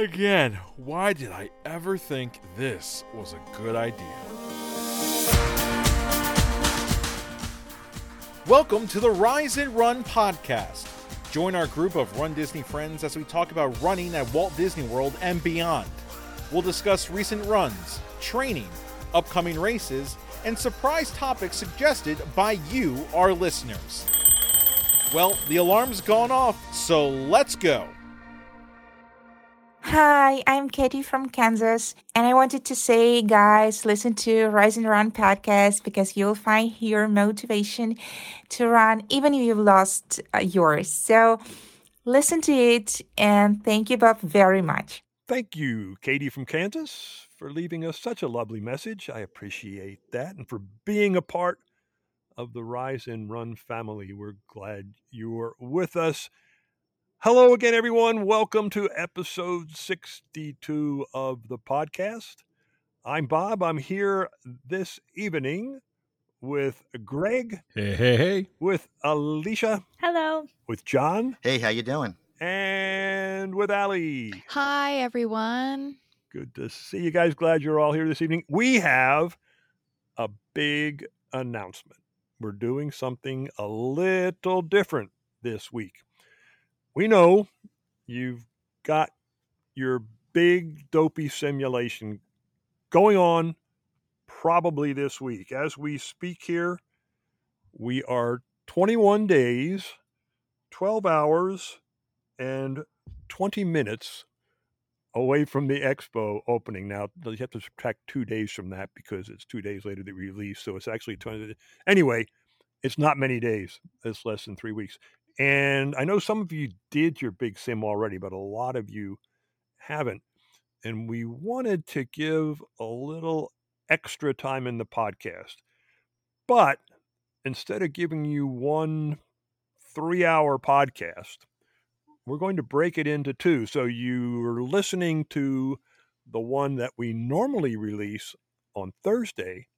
Again, why did I ever think this was a good idea? Welcome to the Rise and Run podcast. Join our group of Run Disney friends as we talk about running at Walt Disney World and beyond. We'll discuss recent runs, training, upcoming races, and surprise topics suggested by you, our listeners. Well, the alarm's gone off, so let's go. Hi, I'm Katie from Kansas, and I wanted to say, guys, listen to Rise and Run podcast because you'll find here motivation to run even if you've lost uh, yours. So listen to it, and thank you both very much. Thank you, Katie from Kansas, for leaving us such a lovely message. I appreciate that, and for being a part of the Rise and Run family. We're glad you're with us. Hello again, everyone. Welcome to episode 62 of the podcast. I'm Bob. I'm here this evening with Greg, Hey, hey, hey. with Alicia, Hello. with John, Hey, how you doing? and with Ali. Hi, everyone. Good to see you guys. Glad you're all here this evening. We have a big announcement. We're doing something a little different this week. We know you've got your big dopey simulation going on probably this week. As we speak here, we are 21 days, 12 hours, and 20 minutes away from the expo opening. Now, you have to subtract two days from that because it's two days later that the release. So it's actually 20. Anyway, it's not many days. It's less than three weeks. And I know some of you did your big sim already, but a lot of you haven't. And we wanted to give a little extra time in the podcast. But instead of giving you one three hour podcast, we're going to break it into two. So you're listening to the one that we normally release on Thursday,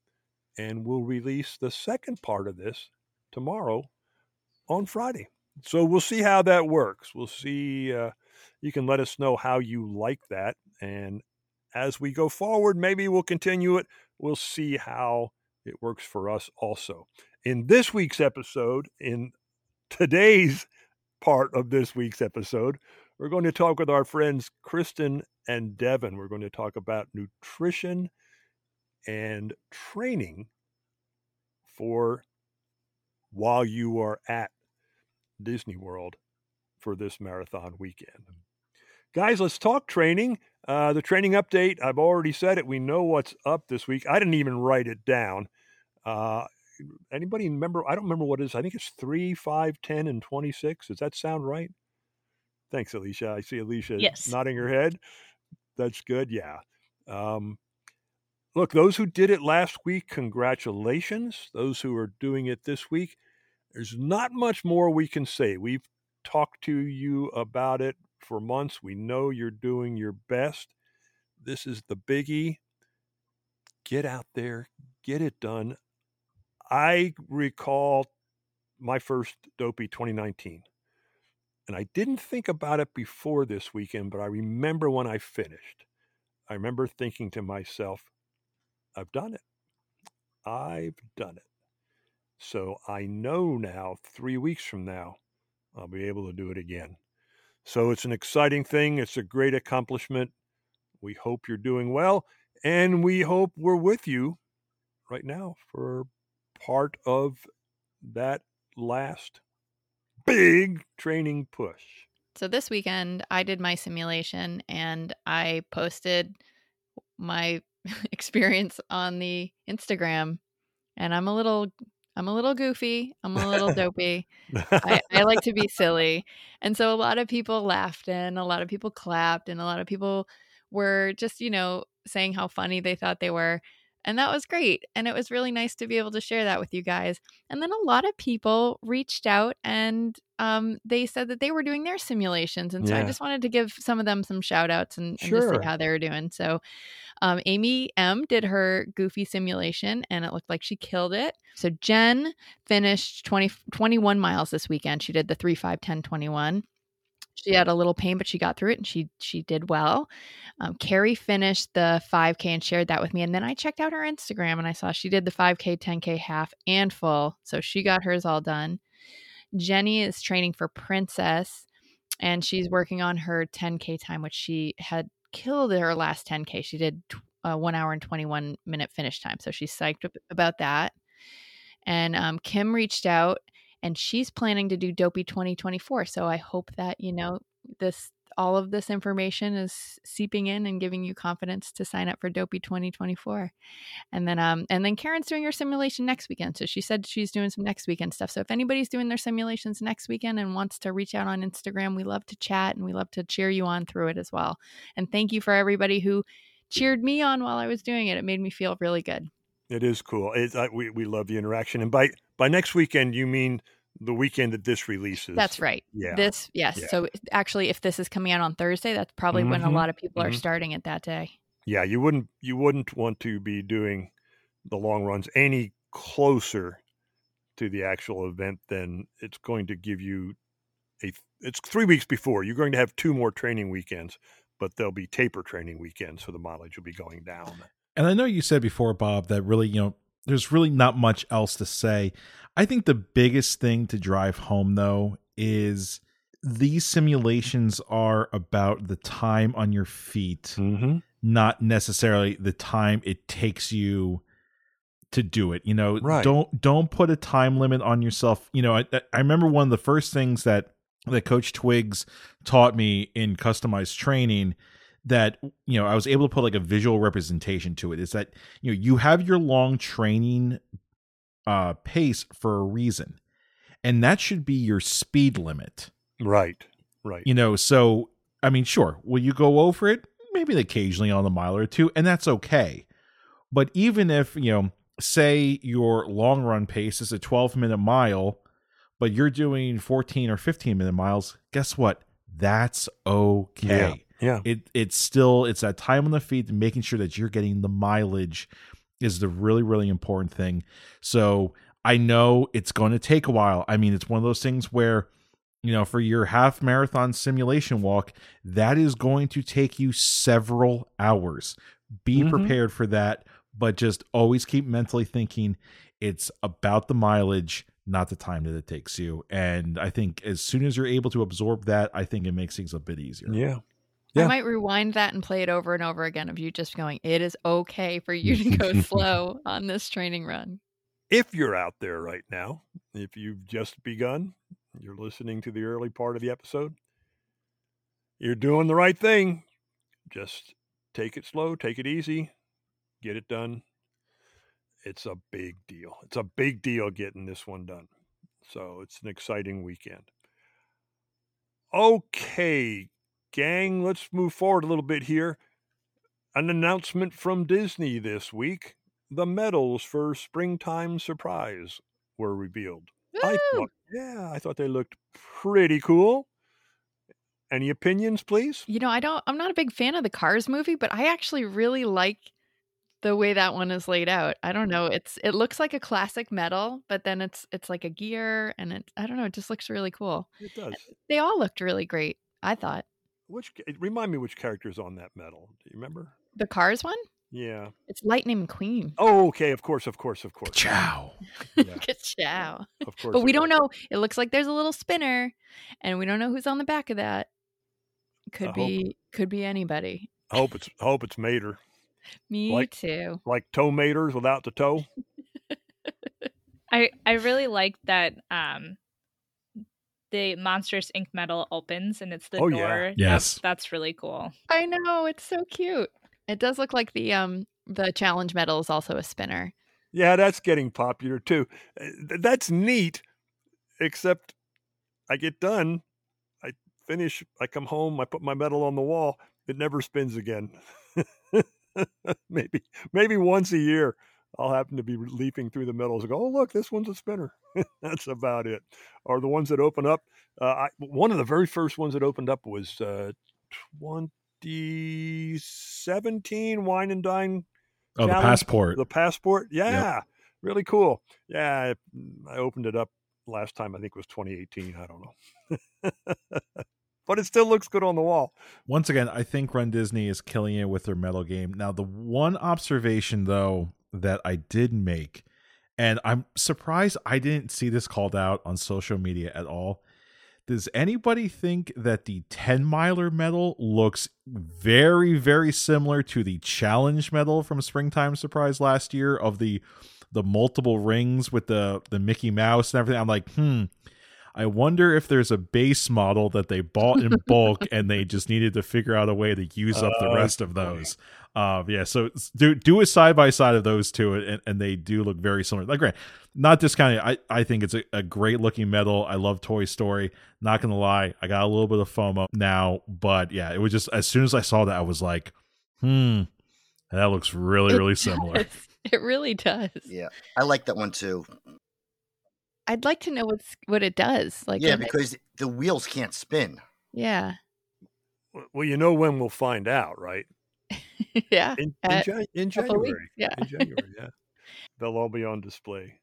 and we'll release the second part of this tomorrow on Friday. So we'll see how that works. We'll see. Uh, you can let us know how you like that. And as we go forward, maybe we'll continue it. We'll see how it works for us also. In this week's episode, in today's part of this week's episode, we're going to talk with our friends Kristen and Devin. We're going to talk about nutrition and training for while you are at Disney World for this marathon weekend. Guys, let's talk training. Uh, the training update, I've already said it. We know what's up this week. I didn't even write it down. Uh, anybody remember? I don't remember what it is. I think it's 3, 5, 10, and 26. Does that sound right? Thanks, Alicia. I see Alicia Yes. nodding her head. That's good. Yeah. Um, look, those who did it last week, congratulations. Those who are doing it this week, there's not much more we can say. We've talked to you about it for months. We know you're doing your best. This is the biggie. Get out there, get it done. I recall my first Dopey 2019. And I didn't think about it before this weekend, but I remember when I finished. I remember thinking to myself, I've done it. I've done it. So I know now, three weeks from now, I'll be able to do it again. So it's an exciting thing. It's a great accomplishment. We hope you're doing well. And we hope we're with you right now for part of that last big training push. So this weekend, I did my simulation and I posted my experience on the Instagram. And I'm a little, I'm a little goofy. I'm a little dopey. I, I like to be silly. And so a lot of people laughed and a lot of people clapped and a lot of people were just, you know, saying how funny they thought they were. And that was great. And it was really nice to be able to share that with you guys. And then a lot of people reached out and um, they said that they were doing their simulations. And so I just wanted to give some of them some shout outs and, and just Sure. say how they were doing. So um, Amy M did her goofy simulation and it looked like she killed it. So Jen finished 20, 21 miles this weekend. She did the 3, 5, 10, 21. She had a little pain, but she got through it and she she did well. Um, Carrie finished the 5K and shared that with me, and then I checked out her Instagram and I saw she did the 5K, 10K, half, and full, so she got hers all done. Jenny is training for Princess, and she's working on her 10K time, which she had killed her last 10K. She did uh, one hour and 21 minute finish time, so she's psyched about that. And um, Kim reached out and she's planning to do Dopey 2024. So I hope that, you know, this all of this information is seeping in and giving you confidence to sign up for Dopey 2024. And then um and then Karen's doing her simulation next weekend. So she said she's doing some next weekend stuff. So if anybody's doing their simulations next weekend and wants to reach out on Instagram, we love to chat and we love to cheer you on through it as well. And thank you for everybody who cheered me on while I was doing it. It made me feel really good. It is cool. It, we we love the interaction. And by by next weekend, you mean the weekend that this releases? That's right. Yeah. This yes. Yeah. So actually, if this is coming out on Thursday, that's probably when a Mhm. lot of people are Mhm. starting it that day. Yeah, you wouldn't you wouldn't want to be doing the long runs any closer to the actual event than it's going to give you a it's 3 weeks before. You're going to have two more training weekends, but there'll be taper training weekends so the mileage will be going down. And I know you said before, Bob, that really, you know, there's really not much else to say. I think the biggest thing to drive home, though, is these simulations are about the time on your feet, Mhm. not necessarily the time it takes you to do it. You know, Right. don't don't put a time limit on yourself. You know, I, I remember one of the first things that that Coach Twigs taught me in customized training that you know I was able to put like a visual representation to it is that you know you have your long training uh pace for a reason and that should be your speed limit. Right. Right. you know so i mean sure will you go over it? Maybe occasionally on the mile or two and that's okay. But even if you know say your long run pace is a 12 minute mile but you're doing 14 or 15 minute miles guess what? That's okay Yeah. it it's still it's that time on the feet making sure that you're getting the mileage is the really really important thing so i know it's going to take a while i mean it's one of those things where you know for your half marathon simulation walk that is going to take you several hours be Mhm. prepared for that but just always keep mentally thinking it's about the mileage not the time that it takes you and i think as soon as you're able to absorb that i think it makes things a bit easier Yeah. I might rewind that and play it over and over again of you just going, it is okay for you to go slow on this training run. if you're out there right now, if you've just begun, you're listening to the early part of the episode, you're doing the right thing. Just take it slow, take it easy, get it done. It's a big deal. It's a big deal getting this one done. So it's an exciting weekend. Okay, gang, let's move forward a little bit here. An announcement from Disney this week the medals for Springtime Surprise were revealed. I thought, yeah, I thought they looked pretty cool. Any opinions, please? You know, I don't I'm not a big fan of the Cars movie, but I actually really like the way that one is laid out. I don't know. It's it looks like a classic medal, but then it's it's like a gear and it I don't know, it just looks really cool. It does. They all looked really great, I thought. Which remind me which character's on that medal? Do you remember? The Cars one? Yeah. It's Lightning McQueen. Oh, okay. Of course, of course, of course. ciao Yeah, Ka-chow. of course. But we don't know. It looks like there's a little spinner, and we don't know who's on the back of that. Could I hope- be could be anybody. I hope it's I hope it's Mater, Me Like- too. like toe maters without the toe. I I really like that um the Monsters Inc medal opens and it's the Oh, yeah. door. Yes. That's, that's really cool. I know it's so cute. It does look like the um the challenge medal is also a spinner. Yeah, that's getting popular too. Uh, That's neat, except I get done, I finish, I come home, I put my medal on the wall. It never spins again. maybe, maybe once a year, I'll happen to be leaping through the medals and go, "Oh, look, this one's a spinner." that's about it. Or the ones that open up. Uh, I, one of the very first ones that opened up was uh, 2017 Wine and Dine oh the passport the passport, yeah, really cool. Yeah, I, I opened it up last time. I think it was 2018. I don't know, but it still looks good on the wall. Once again, I think Run Disney is killing it with their medal game. Now, the one observation though that I did make, and I'm surprised I didn't see this called out on social media at all. Does anybody think that the 10 miler medal looks very, very similar to the challenge medal from Springtime Surprise last year of the the multiple rings with the the Mickey Mouse and everything? I'm like, hmm, I wonder if there's a base model that they bought in bulk and they just needed to figure out a way to use up the Uh, rest of those. Uh, yeah, so do do a side by side of those two, and, and they do look very similar. Like, great, not discounting. I I think it's a, a great looking medal. I love Toy Story. Not gonna lie, I got a little bit of FOMO now, but yeah, it was just as soon as I saw that, I was like, hmm, that looks really It really similar. does. It really does. Yeah, I like that one too. I'd like to know what's what it does. Like, yeah, if it- because the wheels can't spin. yeah, Well, you know when we'll find out, right? yeah. In, in, At Jan- in January. yeah. In January, yeah. They'll all be on display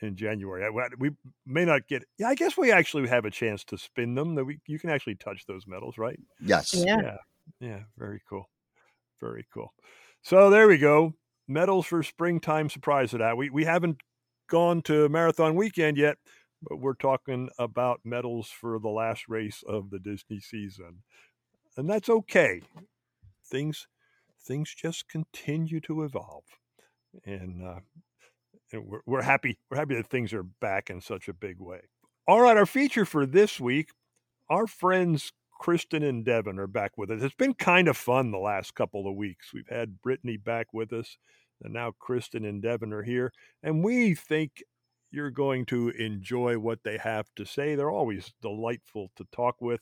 in January. We may not get. Yeah, I guess we actually have a chance to spin them. That we you can actually touch those medals, right? Yes. Yeah. Yeah. Yeah. Very cool. Very cool. So there we go. Medals for springtime surprise at that. We we haven't gone to marathon weekend yet, but we're talking about medals for the last race of the Disney season. And that's okay. Things things just continue to evolve. And uh and we're, we're happy we're happy that things are back in such a big way. All right, our feature for this week, our friends Kristen and Devin are back with us. It's been kind of fun the last couple of weeks. We've had Brittany back with us, and now Kristen and Devin are here, and we think you're going to enjoy what they have to say. They're always delightful to talk with,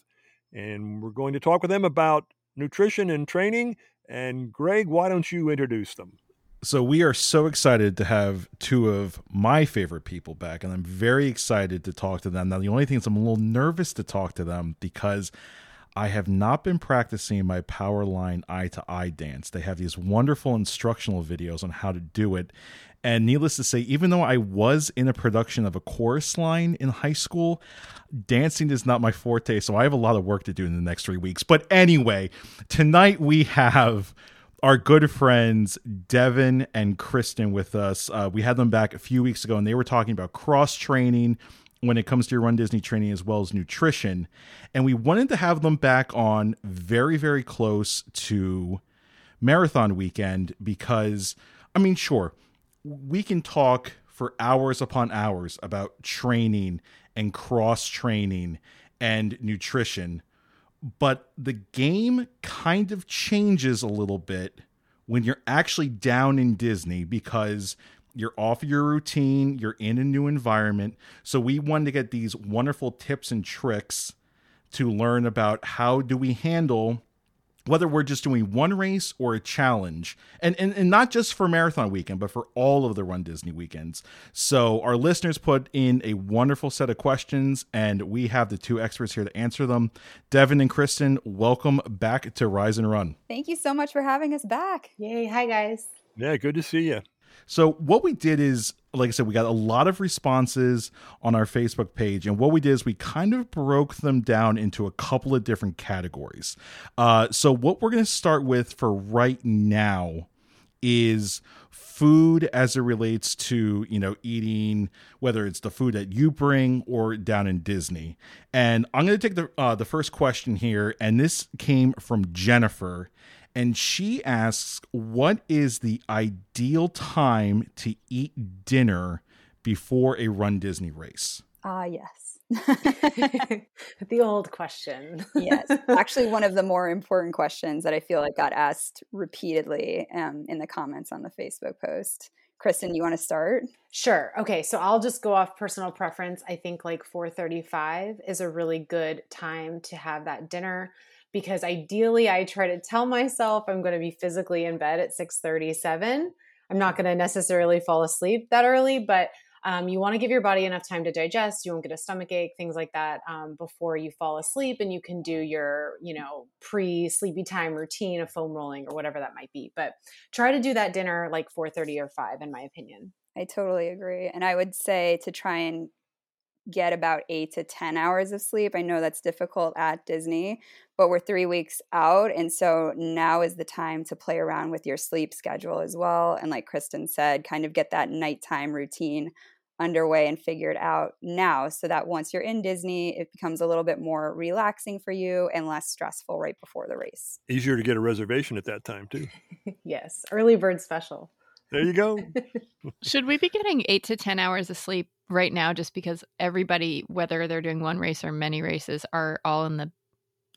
and we're going to talk with them about nutrition and training. And Greg, why don't you introduce them? so we are so excited to have two of my favorite people back and i'm very excited to talk to them now the only thing is i'm a little nervous to talk to them because i have not been practicing my Powerline eye to eye dance. They have these wonderful instructional videos on how to do it. And needless to say even though i was in a production of a chorus line in high school dancing is not my forte. So i have a lot of work to do in the next three weeks. But anyway tonight we have our good friends Devin and Kristen with us. Uh, we had them back a few weeks ago, and they were talking about cross training when it comes to your Run Disney training as well as nutrition. And we wanted to have them back on very, very close to marathon weekend because, I mean, sure, we can talk for hours upon hours about training and cross training and nutrition but the game kind of changes a little bit when you're actually down in Disney because you're off your routine, you're in a new environment. So we wanted to get these wonderful tips and tricks to learn about how do we handle whether we're just doing one race or a challenge and, and and not just for marathon weekend but for all of the run disney weekends so our listeners put in a wonderful set of questions and we have the two experts here to answer them devin and kristen welcome back to rise and run Thank you so much for having us back. Yay. Hi, guys. Yeah, good to see you. So what we did is, like I said, we got a lot of responses on our Facebook page, and what we did is we kind of broke them down into a couple of different categories. Uh, so what we're going to start with for right now is food as it relates to you know eating whether it's the food that you bring or down in disney and i'm going to take the uh, the first question here and this came from jennifer and she asks what is the ideal time to eat dinner before a run disney race Ah, yes. the old question. yes. Actually, one of the more important questions that I feel like got asked repeatedly um, in the comments on the Facebook post. Kristen, you want to start? Sure. Okay, so I'll just go off personal preference. I think like 4:35 is a really good time to have that dinner because ideally I try to tell myself I'm going to be physically in bed at 6:37. I'm not going to necessarily fall asleep that early, but um, you want to give your body enough time to digest. You won't get a stomach ache, things like that, um, before you fall asleep, and you can do your, you know, pre-sleepy time routine of foam rolling or whatever that might be. But try to do that dinner like 4:30 or 5, in my opinion. I totally agree. And I would say to try and get about eight to 10 hours of sleep. I know that's difficult at Disney, but we're three weeks out. And so now is the time to play around with your sleep schedule as well. And like Kristen said, kind of get that nighttime routine underway and figured out now so that once you're in Disney, it becomes a little bit more relaxing for you and less stressful right before the race. Easier to get a reservation at that time, too. yes, early bird special. There you go. Should we be getting eight to 10 hours of sleep right now just because everybody, whether they're doing one race or many races, are all in the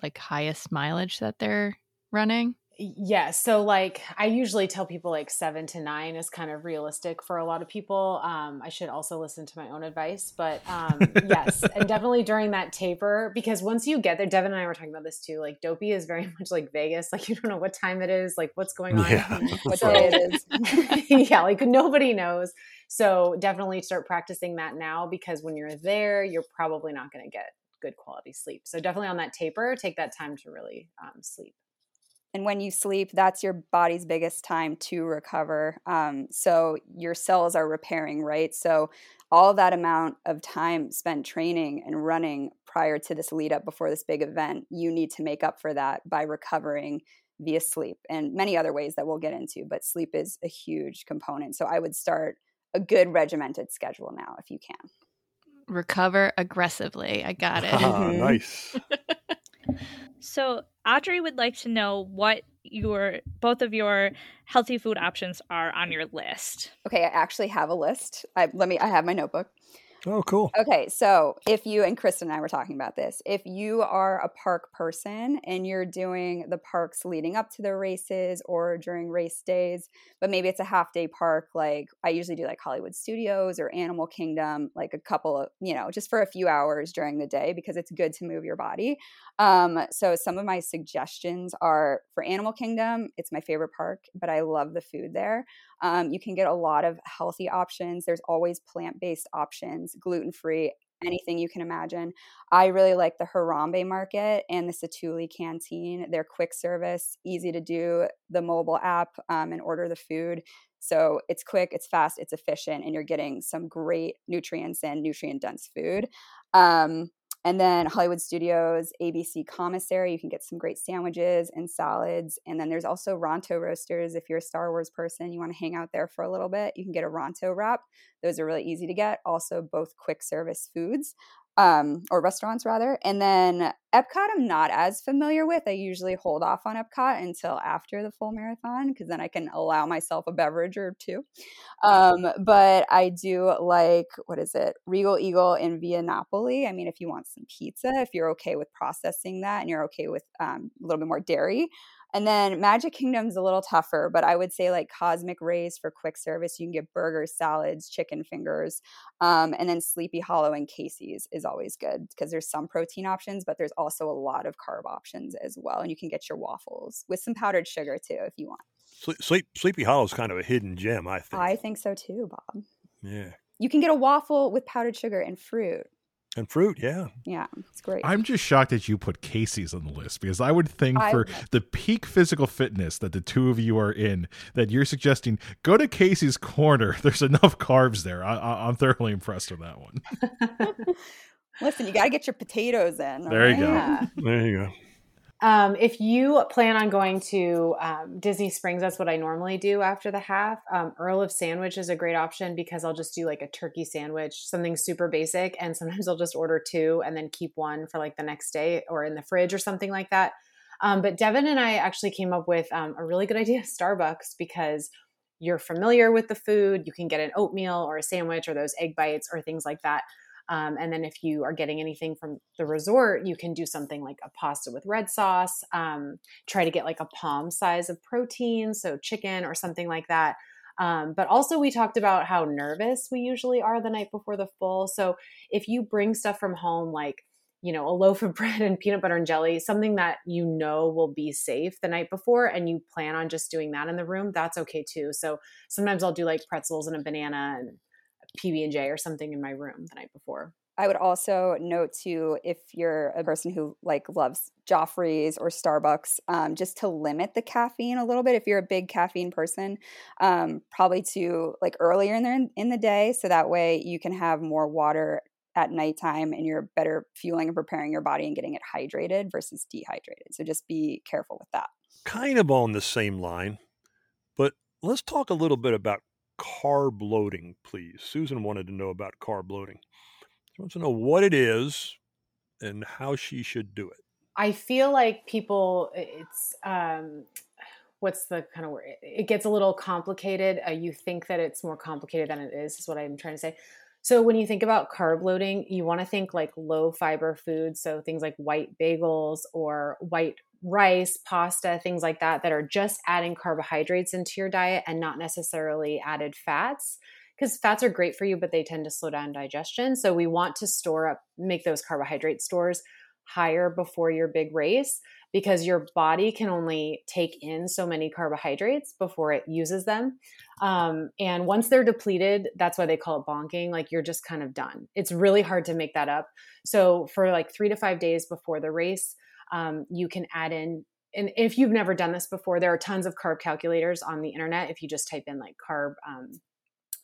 like highest mileage that they're running? Yeah. So, like, I usually tell people like seven to nine is kind of realistic for a lot of people. Um, I should also listen to my own advice, but um, yes, and definitely during that taper, because once you get there, Devin and I were talking about this too. Like, Dopey is very much like Vegas. Like, you don't know what time it is, like, what's going on, Yeah. What day it is. yeah, like nobody knows. So, definitely start practicing that now because when you're there, you're probably not going to get good quality sleep. So, definitely on that taper, take that time to really um, sleep. And when you sleep, that's your body's biggest time to recover. Um, so your cells are repairing, right? So all that amount of time spent training and running prior to this lead up before this big event, you need to make up for that by recovering via sleep and many other ways that we'll get into. But sleep is a huge component. So I would start a good regimented schedule now if you can. Recover aggressively. I got it. Ah, Mhm. nice. So Audrey would like to know what your both of your healthy food options are on your list. Okay, I actually have a list. I, let me. I have my notebook. Oh, cool. Okay, so if you and Kristen and I were talking about this, if you are a park person and you're doing the parks leading up to the races or during race days, but maybe it's a half day park, like I usually do like Hollywood Studios or Animal Kingdom, like a couple of, you know, just for a few hours during the day because it's good to move your body. Um, so some of my suggestions are for Animal Kingdom, it's my favorite park, but I love the food there. Um, you can get a lot of healthy options. There's always plant based options, gluten free, anything you can imagine. I really like the Harambe Market and the Satuli Canteen. They're quick service, easy to do, the mobile app um, and order the food. So it's quick, it's fast, it's efficient, and you're getting some great nutrients and nutrient dense food. Um, and then Hollywood Studios, ABC Commissary, you can get some great sandwiches and salads. And then there's also Ronto Roasters. If you're a Star Wars person, you want to hang out there for a little bit, you can get a Ronto wrap. Those are really easy to get. Also, both quick service foods um, or restaurants rather. And then Epcot, I'm not as familiar with. I usually hold off on Epcot until after the full marathon because then I can allow myself a beverage or two. Um, but I do like, what is it? Regal Eagle in Via Napoli. I mean, if you want some pizza, if you're okay with processing that and you're okay with um, a little bit more dairy. And then Magic Kingdom's a little tougher, but I would say like Cosmic Ray's for quick service. You can get burgers, salads, chicken fingers, um, and then Sleepy Hollow and Casey's is always good because there's some protein options, but there's also a lot of carb options as well. And you can get your waffles with some powdered sugar too if you want. Sleep, Sleep, Sleepy Hollow is kind of a hidden gem, I think. I think so too, Bob. yeah. You can get a waffle with powdered sugar and fruit. And fruit, yeah. Yeah, it's great. I'm just shocked that you put Casey's on the list because I would think I- for the peak physical fitness that the two of you are in, that you're suggesting go to Casey's Corner. There's enough carbs there. I, I, I'm thoroughly impressed with that one. Listen, you got to get your potatoes in. all There you go. Yeah. There you go. Um, if you plan on going to um, Disney Springs, that's what I normally do after the half. Um, Earl of Sandwich is a great option because I'll just do like a turkey sandwich, something super basic, and sometimes I'll just order two and then keep one for like the next day or in the fridge or something like that. Um, but Devin and I actually came up with um, a really good idea: Starbucks because you're familiar with the food. You can get an oatmeal or a sandwich or those egg bites or things like that. Um, and then if you are getting anything from the resort, you can do something like a pasta with red sauce. Um, try to get like a palm size of protein, so chicken or something like that. Um, but also, we talked about how nervous we usually are the night before the full. So if you bring stuff from home, like you know, a loaf of bread and peanut butter and jelly, something that you know will be safe the night before, and you plan on just doing that in the room, that's okay too. So sometimes I'll do like pretzels and a banana and PB and J or something in my room the night before. I would also note too, if you're a person who like loves Joffrey's or Starbucks, um, just to limit the caffeine a little bit. If you're a big caffeine person, um, probably to like earlier in the in the day, so that way you can have more water at nighttime and you're better fueling and preparing your body and getting it hydrated versus dehydrated. So just be careful with that. Kind of on the same line, but let's talk a little bit about carb loading, please. Susan wanted to know about carb loading. She wants to know what it is and how she should do it. I feel like people, it's, um, what's the kind of word? It gets a little complicated. Uh, you think that it's more complicated than it is, is what I'm trying to say. So when you think about carb loading, you want to think like low fiber foods, so things like white bagels or white rice, pasta, things like that that are just adding carbohydrates into your diet and not necessarily added fats because fats are great for you but they tend to slow down digestion. So we want to store up make those carbohydrate stores higher before your big race because your body can only take in so many carbohydrates before it uses them. Um, and once they're depleted, that's why they call it bonking. Like you're just kind of done. It's really hard to make that up. So for like three to five days before the race, um, you can add in. And if you've never done this before, there are tons of carb calculators on the internet. If you just type in like carb um,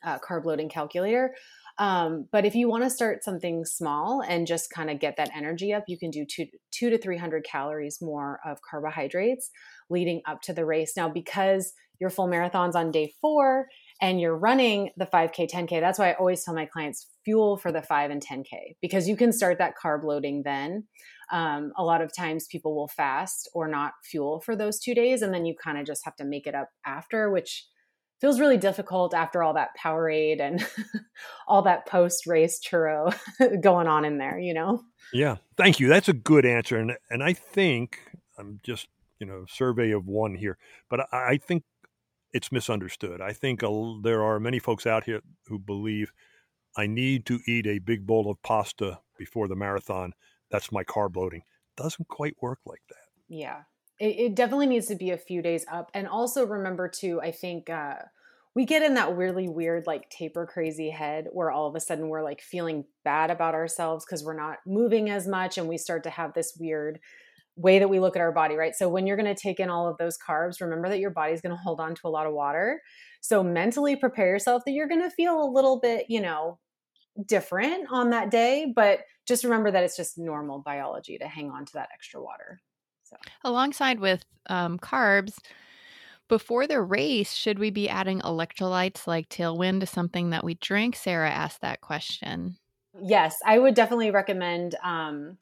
uh, carb loading calculator, um, but if you want to start something small and just kind of get that energy up, you can do two, two to 300 calories more of carbohydrates leading up to the race. Now, because your full marathon's on day four and you're running the 5K, 10K, that's why I always tell my clients fuel for the 5 and 10K because you can start that carb loading then. Um, a lot of times people will fast or not fuel for those two days, and then you kind of just have to make it up after, which feels really difficult after all that Powerade and all that post race churro going on in there, you know? Yeah. Thank you. That's a good answer. And, and I think I'm just, you know, survey of one here, but I, I think it's misunderstood. I think a, there are many folks out here who believe I need to eat a big bowl of pasta before the marathon. That's my carb loading. Doesn't quite work like that. Yeah it, it, definitely needs to be a few days up. And also remember too, I think uh, we get in that really weird like taper crazy head where all of a sudden we're like feeling bad about ourselves because we're not moving as much and we start to have this weird way that we look at our body, right? So when you're going to take in all of those carbs, remember that your body's going to hold on to a lot of water. So mentally prepare yourself that you're going to feel a little bit, you know, different on that day, but just remember that it's just normal biology to hang on to that extra water. So, alongside with um, carbs, before the race, should we be adding electrolytes like Tailwind to something that we drink? Sarah asked that question. Yes, I would definitely recommend um,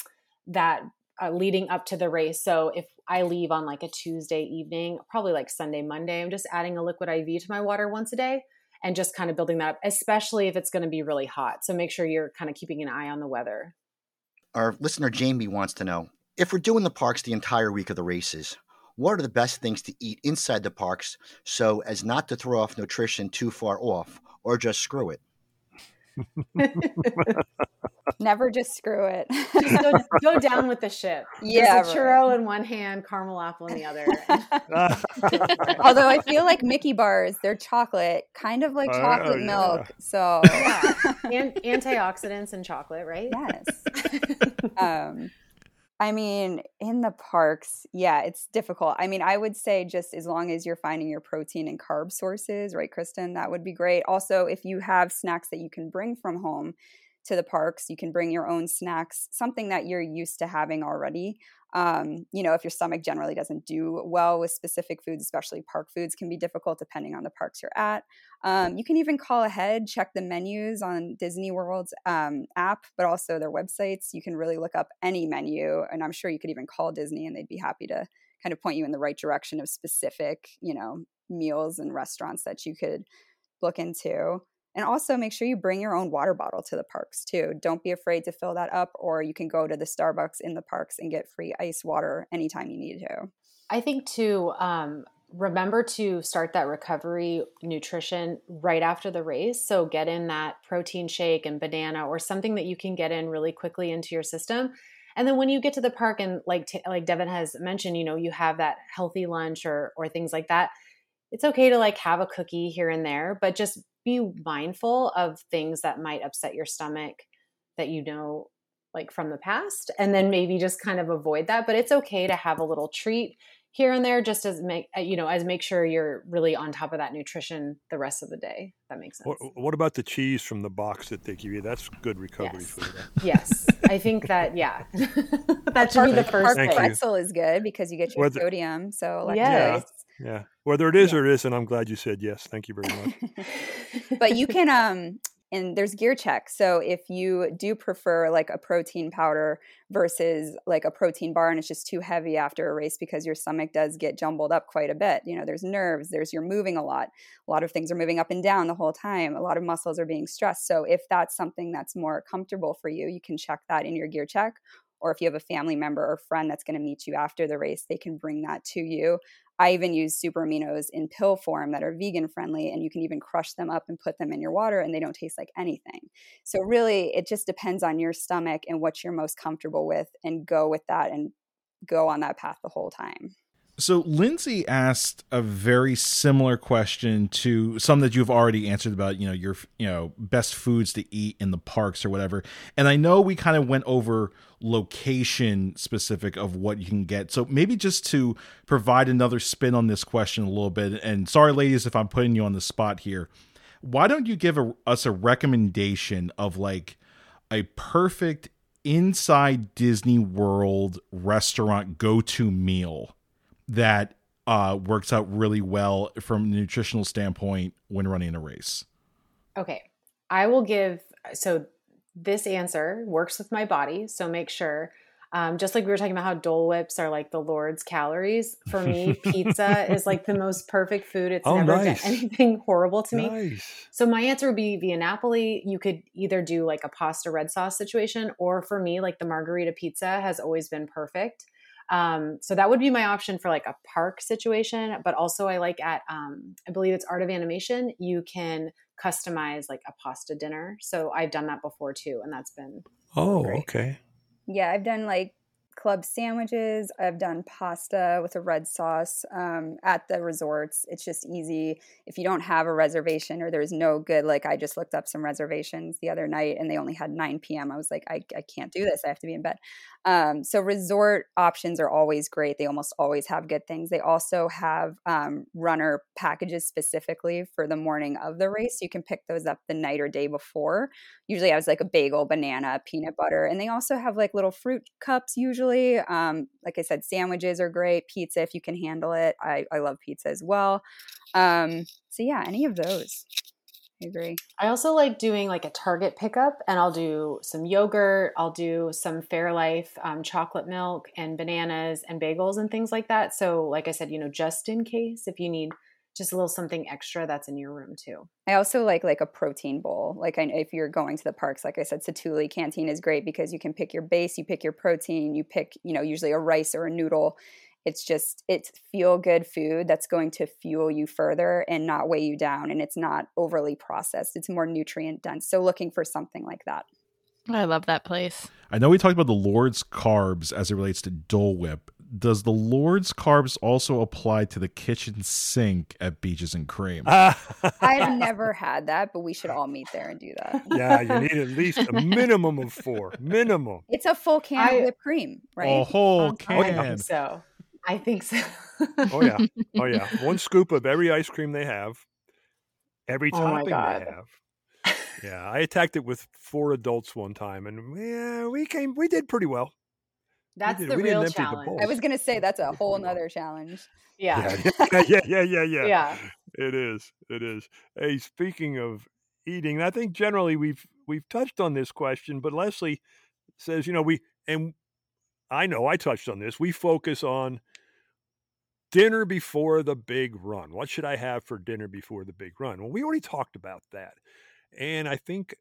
that uh, leading up to the race. So if I leave on like a Tuesday evening, probably like Sunday, Monday, I'm just adding a liquid IV to my water once a day and just kind of building that up, especially if it's going to be really hot. So make sure you're kind of keeping an eye on the weather. Our listener Jamie wants to know if we're doing the parks the entire week of the races, what are the best things to eat inside the parks so as not to throw off nutrition too far off or just screw it? Never just screw it. just go, go, down with the ship. Yeah. Just a churro right. in one hand, caramel apple in the other. Although I feel like Mickey bars, they're chocolate, kind of like oh, chocolate uh, milk. So yeah. And antioxidants and chocolate, right? Yes. Um, I mean, in the parks, yeah, it's difficult. I mean, I would say just as long as you're finding your protein and carb sources, right, Kristen, that would be great. Also, if you have snacks that you can bring from home to the parks, you can bring your own snacks, something that you're used to having already. Um, you know, if your stomach generally doesn't do well with specific foods, especially park foods, can be difficult depending on the parks you're at. Um, you can even call ahead, check the menus on Disney World's um, app, but also their websites. You can really look up any menu, and I'm sure you could even call Disney, and they'd be happy to kind of point you in the right direction of specific, you know, meals and restaurants that you could look into. And also make sure you bring your own water bottle to the parks too. Don't be afraid to fill that up, or you can go to the Starbucks in the parks and get free ice water anytime you need to. I think too, um, remember to start that recovery nutrition right after the race. So get in that protein shake and banana or something that you can get in really quickly into your system. And then when you get to the park and like like Devin has mentioned, you know, you have that healthy lunch or or things like that. It's okay to like have a cookie here and there, but just be mindful of things that might upset your stomach that you know like from the past and then maybe just kind of avoid that but it's okay to have a little treat here and there just as make uh, you know as make sure you're really on top of that nutrition the rest of the day that makes sense What, what about the cheese from the box that they give you? That's good recovery Yes. food. yes i think that yeah that should be the first thank thing pretzel is good because you get your Whether- sodium. So like Yes. Yeah. Whether it is Yeah. or it isn't, I'm glad you said yes. Thank you very much. but you can um and there's gear check so if you do prefer like a protein powder versus like a protein bar and it's just too heavy after a race because your stomach does get jumbled up quite a bit you know there's nerves there's you're moving a lot a lot of things are moving up and down the whole time a lot of muscles are being stressed so if that's something that's more comfortable for you you can check that in your gear check or if you have a family member or friend that's going to meet you after the race they can bring that to you I even use super aminos in pill form that are vegan friendly, and you can even crush them up and put them in your water, and they don't taste like anything. So, really, it just depends on your stomach and what you're most comfortable with, and go with that and go on that path the whole time. So Lindsay asked a very similar question to some that you've already answered about, you know, your you know, best foods to eat in the parks or whatever. And I know we kind of went over location specific of what you can get. So maybe just to provide another spin on this question a little bit and sorry ladies if I'm putting you on the spot here. Why don't you give a, us a recommendation of like a perfect inside Disney World restaurant go-to meal? That uh, works out really well from a nutritional standpoint when running a race? Okay. I will give so this answer works with my body. So make sure, um, just like we were talking about how Dole Whips are like the Lord's calories. For me, pizza is like the most perfect food. It's Oh, never nice. done anything horrible to me. Nice. So my answer would be via Napoli. You could either do like a pasta red sauce situation, or for me, like the margarita pizza has always been perfect. Um, so that would be my option for like a park situation. But also, I like at um, I believe it's Art of Animation. You can customize like a pasta dinner. So I've done that before too, and that's been Oh, Great. okay. Yeah, I've done like club sandwiches. I've done pasta with a red sauce um, at the resorts. It's just easy. If you don't have a reservation or there's no good, like I just looked up some reservations the other night and they only had 9 p.m. I was like, I, I can't do this. I have to be in bed. Um, so resort options are always great. They almost always have good things. They also have um, runner packages specifically for the morning of the race. You can pick those up the night or day before. Usually I was like a bagel, banana, peanut butter, and they also have like little fruit cups. Usually, um, like I said, sandwiches are great. Pizza if you can handle it. I, I love pizza as well. Um, so yeah, any of those. I agree. I also like doing like a Target pickup, and I'll do some yogurt, I'll do some Fairlife um, chocolate milk and bananas and bagels and things like that. So, like I said, you know, just in case if you need just a little something extra, that's in your room too. I also like like a protein bowl. Like I, if you're going to the parks, like I said, Satuli Canteen is great because you can pick your base, you pick your protein, you pick you know usually a rice or a noodle. It's just it's feel good food that's going to fuel you further and not weigh you down, and it's not overly processed. It's more nutrient dense. So looking for something like that. I love that place. I know we talked about the Lord's carbs as it relates to Dole Whip. Does the Lord's carbs also apply to the kitchen sink at Beaches and Cream? I've never had that, but we should all meet there and do that. yeah, you need at least a minimum of four. Minimum. It's a full can I- of whipped cream, right? A whole I can. think so. I think so. Oh yeah. Oh yeah. One scoop of every ice cream they have, every Oh my topping God. they have. Yeah, I attacked it with four adults one time, and yeah, we came. We did pretty well. That's did- the real empty the challenge. I was gonna say that's a whole nother challenge. yeah. yeah, yeah, yeah, yeah, yeah. Yeah. It is. It is. Hey, speaking of eating, I think generally we've we've touched on this question, but Leslie says, you know, we and I know I touched on this. We focus on dinner before the big run. What should I have for dinner before the big run? Well, we already talked about that. And I think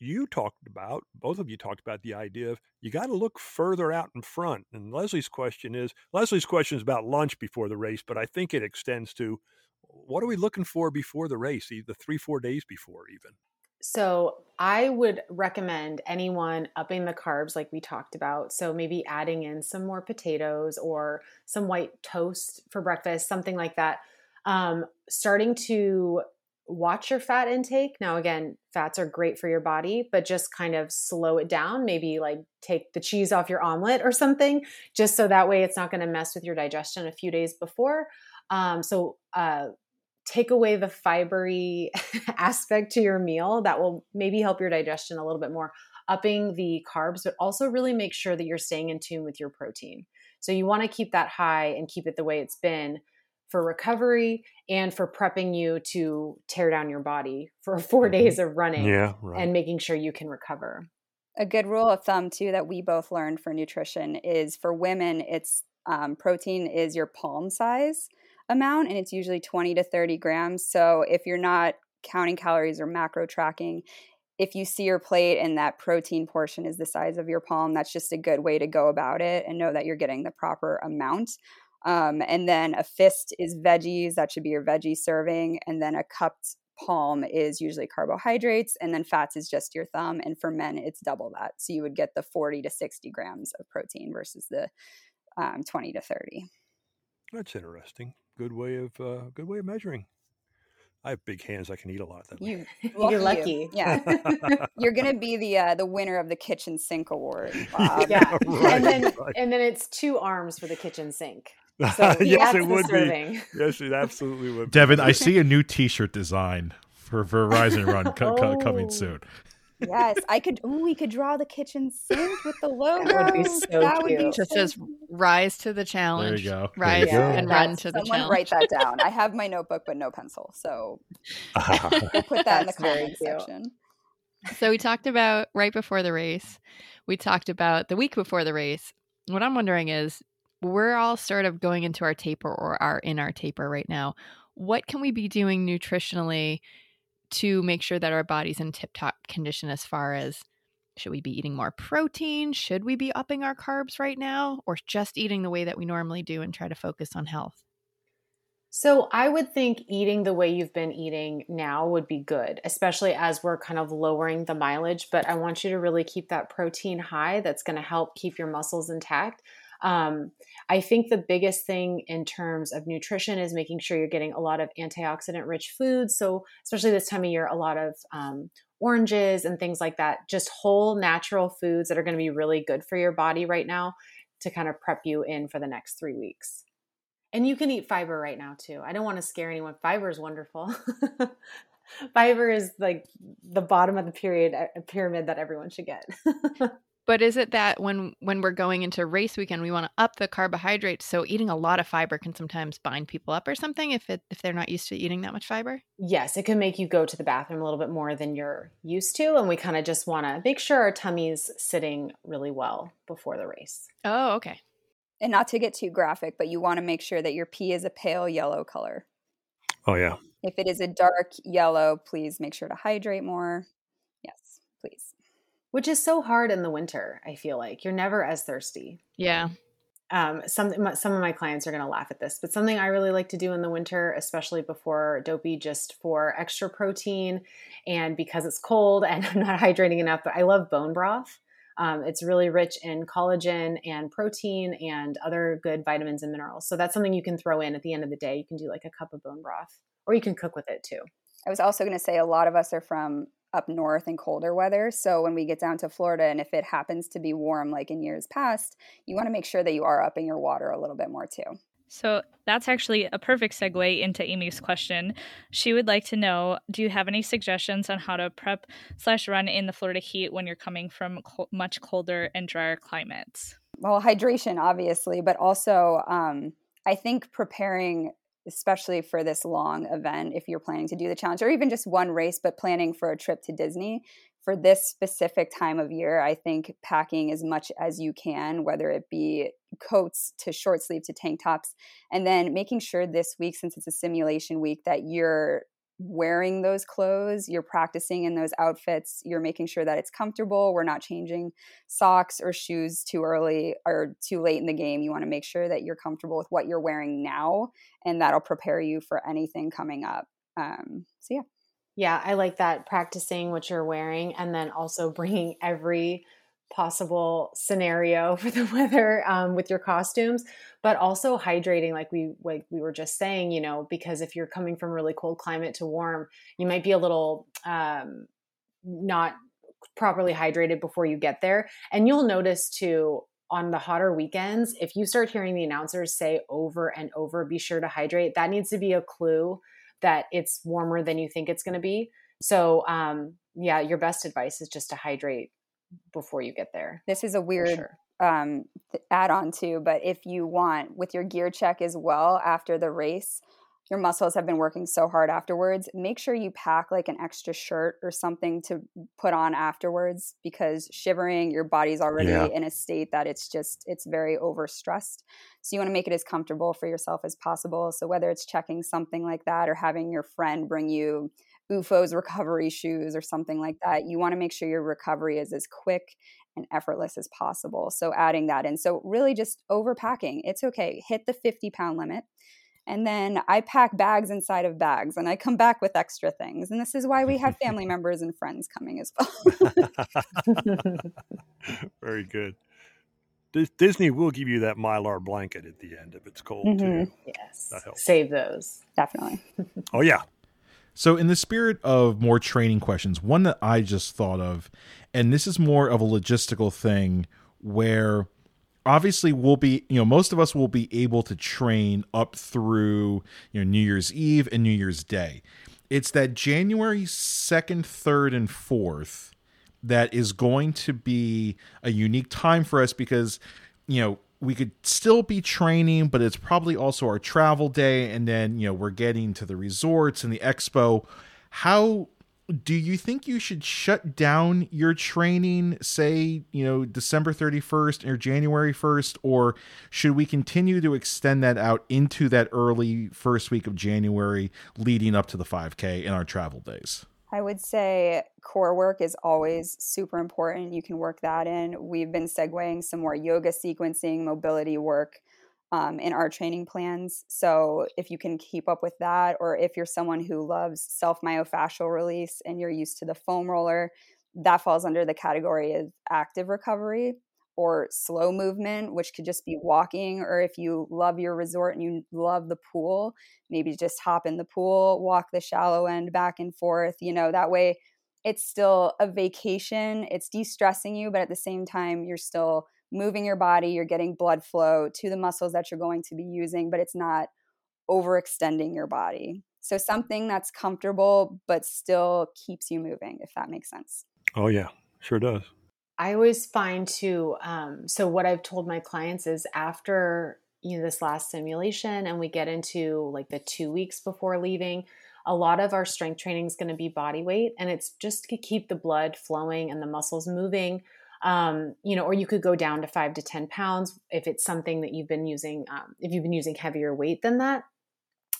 you talked about, both of you talked about the idea of you got to look further out in front. And Leslie's question is Leslie's question is about lunch before the race, but I think it extends to what are we looking for before the race, the three, four days before even? So I would recommend anyone upping the carbs like we talked about. So maybe adding in some more potatoes or some white toast for breakfast, something like that. Um, starting to watch your fat intake. Now, again, fats are great for your body, but just kind of slow it down. Maybe like take the cheese off your omelet or something, just so that way it's not going to mess with your digestion a few days before. Um, so, uh, take away the fibery aspect to your meal that will maybe help your digestion a little bit more upping the carbs but also really make sure that you're staying in tune with your protein so you want to keep that high and keep it the way it's been for recovery and for prepping you to tear down your body for 4 mm-hmm. days of running yeah, right. and making sure you can recover. A good rule of thumb too that we both learned for nutrition is for women it's um, protein is your palm size amount and it's usually 20 to 30 grams. So if you're not counting calories or macro tracking, if you see your plate and that protein portion is the size of your palm, that's just a good way to go about it and know that you're getting the proper amount. Um, and then a fist is veggies, that should be your veggie serving. And then a cupped palm is usually carbohydrates, and then fats is just your thumb. And for men, it's double that. So you would get the 40 to 60 grams of protein versus the um, 20 to 30. That's interesting. Good way of uh, good way of measuring. I have big hands. I can eat a lot. That you, you're lucky. You. Yeah, you're gonna be the uh, the winner of the kitchen sink award. Bob. Yeah, right, and then right. and then it's two arms for the kitchen sink. So yes, it would be. Yes, it absolutely would. Devin, I see a new T-shirt design for Rise and Run co- oh. coming soon. Yes, I could. Ooh, we could draw the kitchen sink with the logo. That would be so that cute. Would be Just so says "Rise to the challenge." There you go. Rise you go. and run to the Someone challenge. write that down. I have my notebook, but no pencil, so we'll put that in the comment section. So we talked about right before the race. We talked about the week before the race. What I'm wondering is, we're all sort of going into our taper or are in our taper right now. What can we be doing nutritionally to make sure that our body's in tip top condition as far as should we be eating more protein? Should we be upping our carbs right now? Or just eating the way that we normally do and try to focus on health? So, I would think eating the way you've been eating now would be good, especially as we're kind of lowering the mileage. But I want you to really keep that protein high that's going to help keep your muscles intact. Um, I think the biggest thing in terms of nutrition is making sure you're getting a lot of antioxidant rich foods. So, especially this time of year, a lot of um, oranges and things like that, just whole natural foods that are going to be really good for your body right now to kind of prep you in for the next three weeks. And you can eat fiber right now too. I don't want to scare anyone. Fiber is wonderful. fiber is like the bottom of the period uh, pyramid that everyone should get. But is it that when when we're going into race weekend, we want to up the carbohydrates? So eating a lot of fiber can sometimes bind people up or something if it if they're not used to eating that much fiber. Yes, it can make you go to the bathroom a little bit more than you're used to, and we kind of just want to make sure our tummy's sitting really well before the race. Oh, okay. And not to get too graphic, but you want to make sure that your pee is a pale yellow color. Oh yeah. If it is a dark yellow, please make sure to hydrate more. Yes, please which is so hard in the winter. I feel like you're never as thirsty. Yeah. Um, some some of my clients are going to laugh at this, but something I really like to do in the winter, especially before dopey, just for extra protein and because it's cold and I'm not hydrating enough. But I love bone broth. Um, it's really rich in collagen and protein and other good vitamins and minerals. So that's something you can throw in at the end of the day. You can do like a cup of bone broth, or you can cook with it too. I was also going to say a lot of us are from up north and colder weather. So when we get down to Florida, and if it happens to be warm like in years past, you want to make sure that you are upping your water a little bit more too. So that's actually a perfect segue into Amy's question. She would like to know Do you have any suggestions on how to prep slash run in the Florida heat when you're coming from co- much colder and drier climates? Well, hydration, obviously, but also um, I think preparing especially for this long event, if you're planning to do the challenge or even just one race, but planning for a trip to Disney. For this specific time of year, I think packing as much as you can, whether it be coats to short sleeve to tank tops, and then making sure this week, since it's a simulation week, that you're wearing those clothes, you're practicing in those outfits, you're making sure that it's comfortable. We're not changing socks or shoes too early or too late in the game. You want to make sure that you're comfortable with what you're wearing now, and that'll prepare you for anything coming up. Um, so, yeah. Yeah, I like that practicing what you're wearing and then also bringing every possible scenario for the weather um, with your costumes but also hydrating like we like we were just saying you know because if you're coming from really cold climate to warm you might be a little um, not properly hydrated before you get there. And you'll notice too on the hotter weekends if you start hearing the announcers say over and over be sure to hydrate that needs to be a clue that it's warmer than you think it's going to be. So um, yeah your best advice is just to hydrate before you get there. This is a weird sure. um, add on too, but if you want with your gear check as well after the race, your muscles have been working so hard afterwards, make sure you pack like an extra shirt or something to put on afterwards because shivering, your body's already yeah. in a state that it's just, it's very overstressed. So you want to make it as comfortable for yourself as possible. So whether it's checking something like that or having your friend bring you OOFOS recovery shoes or something like that. You want to make sure your recovery is as quick and effortless as possible. So adding that in. So really just overpacking. It's okay. Hit the 50 pound limit. And then I pack bags inside of bags and I come back with extra things. And this is why we have family members and friends coming as well. Very good. Disney will give you that mylar blanket at the end if it's cold mm-hmm. too. Yes. Save those. Definitely. oh, yeah. So, in the spirit of more training questions, one that I just thought of, and this is more of a logistical thing where obviously we'll be, you know, most of us will be able to train up through, you know, New Year's Eve and New Year's Day. It's that January 2nd, 3rd, and 4th that is going to be a unique time for us because, you know, we could still be training, but it's probably also our travel day. And then, you know, we're getting to the resorts and the expo. How do you think you should shut down your training, say, you know, December 31st or January 1st? Or should we continue to extend that out into that early first week of January leading up to the 5K in our travel days? I would say core work is always super important. You can work that in. We've been segueing some more yoga sequencing, mobility work um, in our training plans. So if you can keep up with that, or if you're someone who loves self myofascial release and you're used to the foam roller, that falls under the category of active recovery or slow movement, which could just be walking, or if you love your resort and you love the pool, maybe just hop in the pool, walk the shallow end back and forth. You know, that way it's still a vacation, it's de stressing you, but at the same time, you're still moving your body, you're getting blood flow to the muscles that you're going to be using, but it's not overextending your body. So something that's comfortable but still keeps you moving, if that makes sense. Oh, yeah, sure does. I always find to um, so what I've told my clients is after you know this last simulation and we get into like the two weeks before leaving, a lot of our strength training is going to be body weight, and it's just to keep the blood flowing and the muscles moving. Um, you know, or you could go down to five to ten pounds if it's something that you've been using. Um, if you've been using heavier weight than that.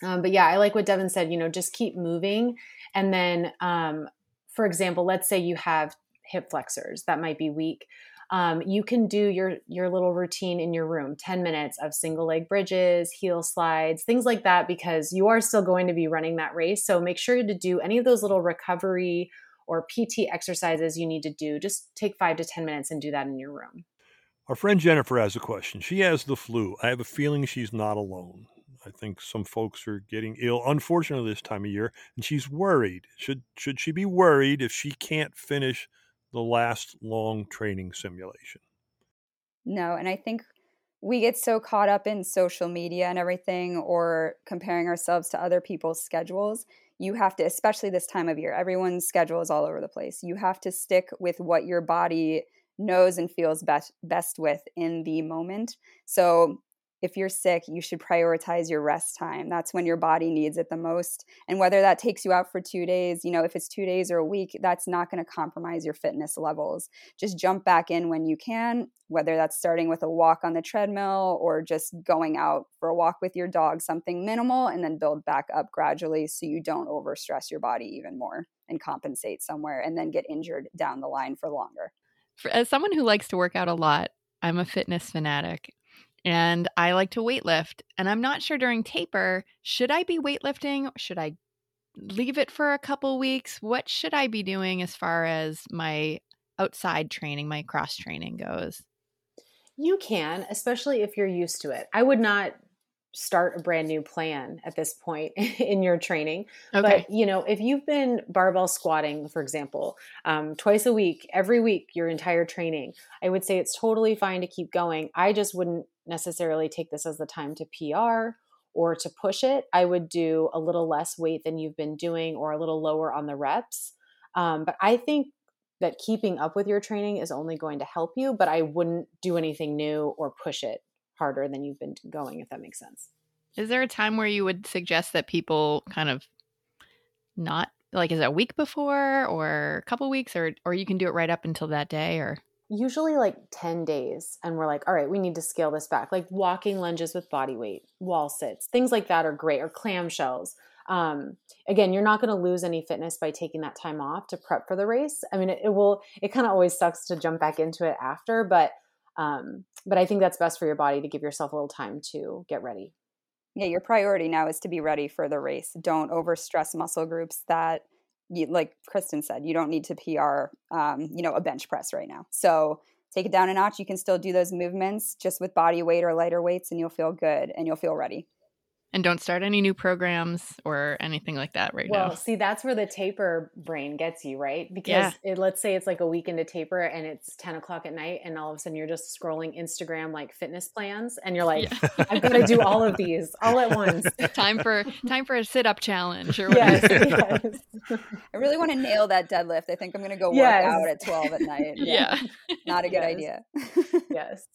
Um, but yeah, I like what Devin said. You know, just keep moving, and then, um, for example, let's say you have hip flexors that might be weak. Um, you can do your your little routine in your room 10 minutes of single leg bridges heel slides things like that because you are still going to be running that race. So make sure to do any of those little recovery or pt exercises you need to do. Just take five to 10 minutes and do that in your room. Our friend jennifer has a question. She has the flu. I have a feeling she's not alone. I think some folks are getting ill, unfortunately, this time of year, and she's worried. Should should she be worried if she can't finish the last long training simulation. No, and I think we get so caught up in social media and everything or comparing ourselves to other people's schedules. You have to, especially this time of year, everyone's schedule is all over the place. You have to stick with what your body knows and feels best best with in the moment. So if you're sick, you should prioritize your rest time. That's when your body needs it the most. And whether that takes you out for two days, you know, if it's two days or a week, that's not going to compromise your fitness levels. Just jump back in when you can, whether that's starting with a walk on the treadmill or just going out for a walk with your dog, something minimal, and then build back up gradually so you don't overstress your body even more and compensate somewhere and then get injured down the line for longer. For, as someone who likes to work out a lot, I'm a fitness fanatic and I like to weightlift. And I'm not sure during taper, should I be weightlifting? Should I leave it for a couple weeks? What should I be doing as far as my outside training, my cross training goes? You can, especially if you're used to it. I would not start a brand new plan at this point in your training. Okay. But you know, if you've been barbell squatting, for example, um, twice a week, every week, your entire training, I would say it's totally fine to keep going. I just wouldn't necessarily take this as the time to PR or to push it. I would do a little less weight than you've been doing or a little lower on the reps. Um, but I think that keeping up with your training is only going to help you, but I wouldn't do anything new or push it harder than you've been going, if that makes sense. Is there a time where you would suggest that people kind of not like is it a week before or a couple weeks or or you can do it right up until that day or Usually like 10 days, and we're like, all right, we need to scale this back. Like walking lunges with body weight, wall sits, things like that are great, or clamshells. Um, again, you're not going to lose any fitness by taking that time off to prep for the race. I mean, it, it will, it kind of always sucks to jump back into it after, but um, but I think that's best for your body to give yourself a little time to get ready. Yeah, your priority now is to be ready for the race. Don't overstress muscle groups that, you, like Kristen said, you don't need to PR, um, you know, a bench press right now. So take it down a notch. You can still do those movements just with body weight or lighter weights, and you'll feel good and you'll feel ready. And don't start any new programs or anything like that right Well, now. Well, see, that's where the taper brain gets you, right? Because Yeah. it, let's say it's like a week into taper and it's 10 o'clock at night, and all of a sudden you're just scrolling Instagram like fitness plans, and you're like, I've got to do all of these all at once. time for time for a sit up challenge or whatever. yes, yes. I really want to nail that deadlift. I think I'm going to go work out at 12 at night. Yeah. Not a good Yes. idea. yes.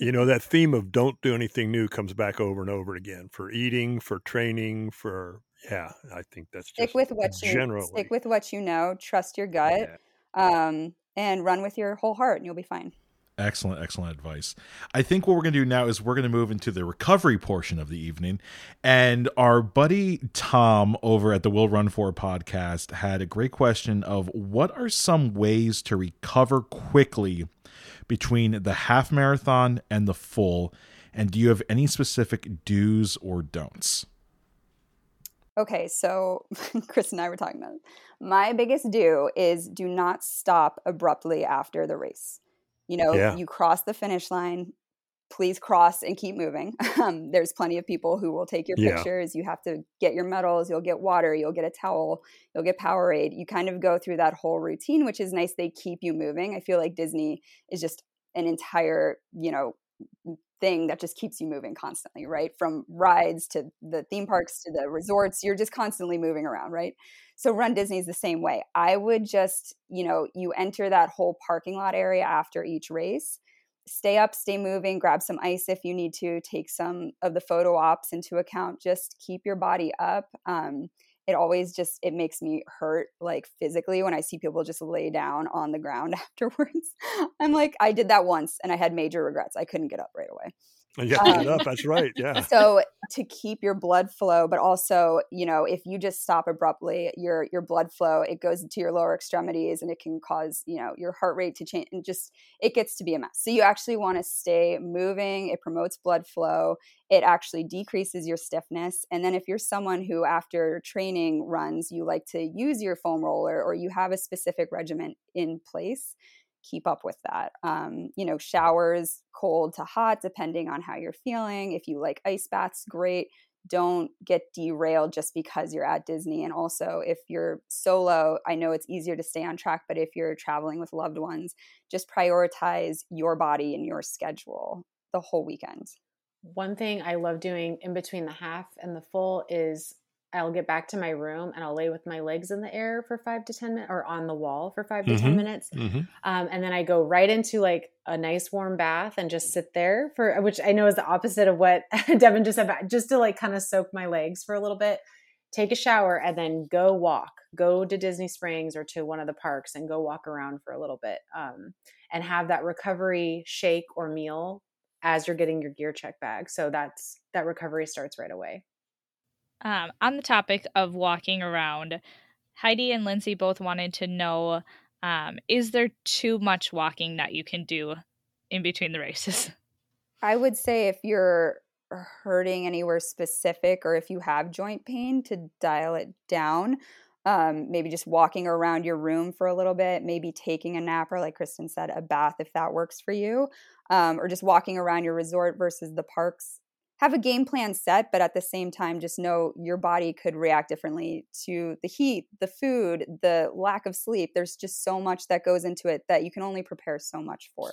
You know, that theme of don't do anything new comes back over and over again for eating, for training, for, yeah, I think that's just stick with what you generally. stick with what you know, trust your gut, Yeah. um, and run with your whole heart and you'll be fine. Excellent, excellent advice. I think what we're going to do now is we're going to move into the recovery portion of the evening. And our buddy Tom over at the Will Run For podcast had a great question of what are some ways to recover quickly between the half marathon and the full? And do you have any specific do's or don'ts? Okay, so Chris and I were talking about it. My biggest do is do not stop abruptly after the race. You know, Yeah. you cross the finish line, please cross and keep moving. Um, there's plenty of people who will take your Yeah. pictures. You have to get your medals, you'll get water, you'll get a towel, you'll get Powerade. You kind of go through that whole routine, which is nice. They keep you moving. I feel like Disney is just an entire, you know, thing that just keeps you moving constantly, right? From rides to the theme parks to the resorts, you're just constantly moving around, right? So Run Disney is the same way. I would just, you know, you enter that whole parking lot area after each race. Stay up, stay moving, grab some ice if you need to, take some of the photo ops into account. Just keep your body up. Um, it always just it makes me hurt like physically when I see people just lay down on the ground afterwards. I'm like, I did that once and I had major regrets. I couldn't get up right away. To Um, up. That's right. Yeah. so to keep your blood flow but also you know if you just stop abruptly your your blood flow it goes into your lower extremities and it can cause you know your heart rate to change and just it gets to be a mess so you actually want to stay moving it promotes blood flow it actually decreases your stiffness and then if you're someone who after training runs you like to use your foam roller or you have a specific regimen in place keep up with that. Um, you know, showers cold to hot, depending on how you're feeling. If you like ice baths, great. Don't get derailed just because you're at Disney. And also, if you're solo, I know it's easier to stay on track, but if you're traveling with loved ones, just prioritize your body and your schedule the whole weekend. One thing I love doing in between the half and the full is I'll get back to my room and I'll lay with my legs in the air for five to 10 minutes or on the wall for 5 to 10 Mhm. minutes. hmm Um, and then I go right into like a nice warm bath and just sit there for, which I know is the opposite of what Devin just said, but just to like kind of soak my legs for a little bit, take a shower, and then go walk. Go to Disney Springs or to one of the parks and go walk around for a little bit um, and have that recovery shake or meal as you're getting your gear check bag. So that's that recovery starts right away. Um, on the topic of walking around, Heidi and Lindsay both wanted to know um, is there too much walking that you can do in between the races? I would say if you're hurting anywhere specific or if you have joint pain to dial it down. Um, maybe just walking around your room for a little bit, maybe taking a nap or, like Kristen said, a bath if that works for you, um, or just walking around your resort versus the parks have a game plan set, but at the same time, just know your body could react differently to the heat, the food, the lack of sleep. There's just so much that goes into it that you can only prepare so much for.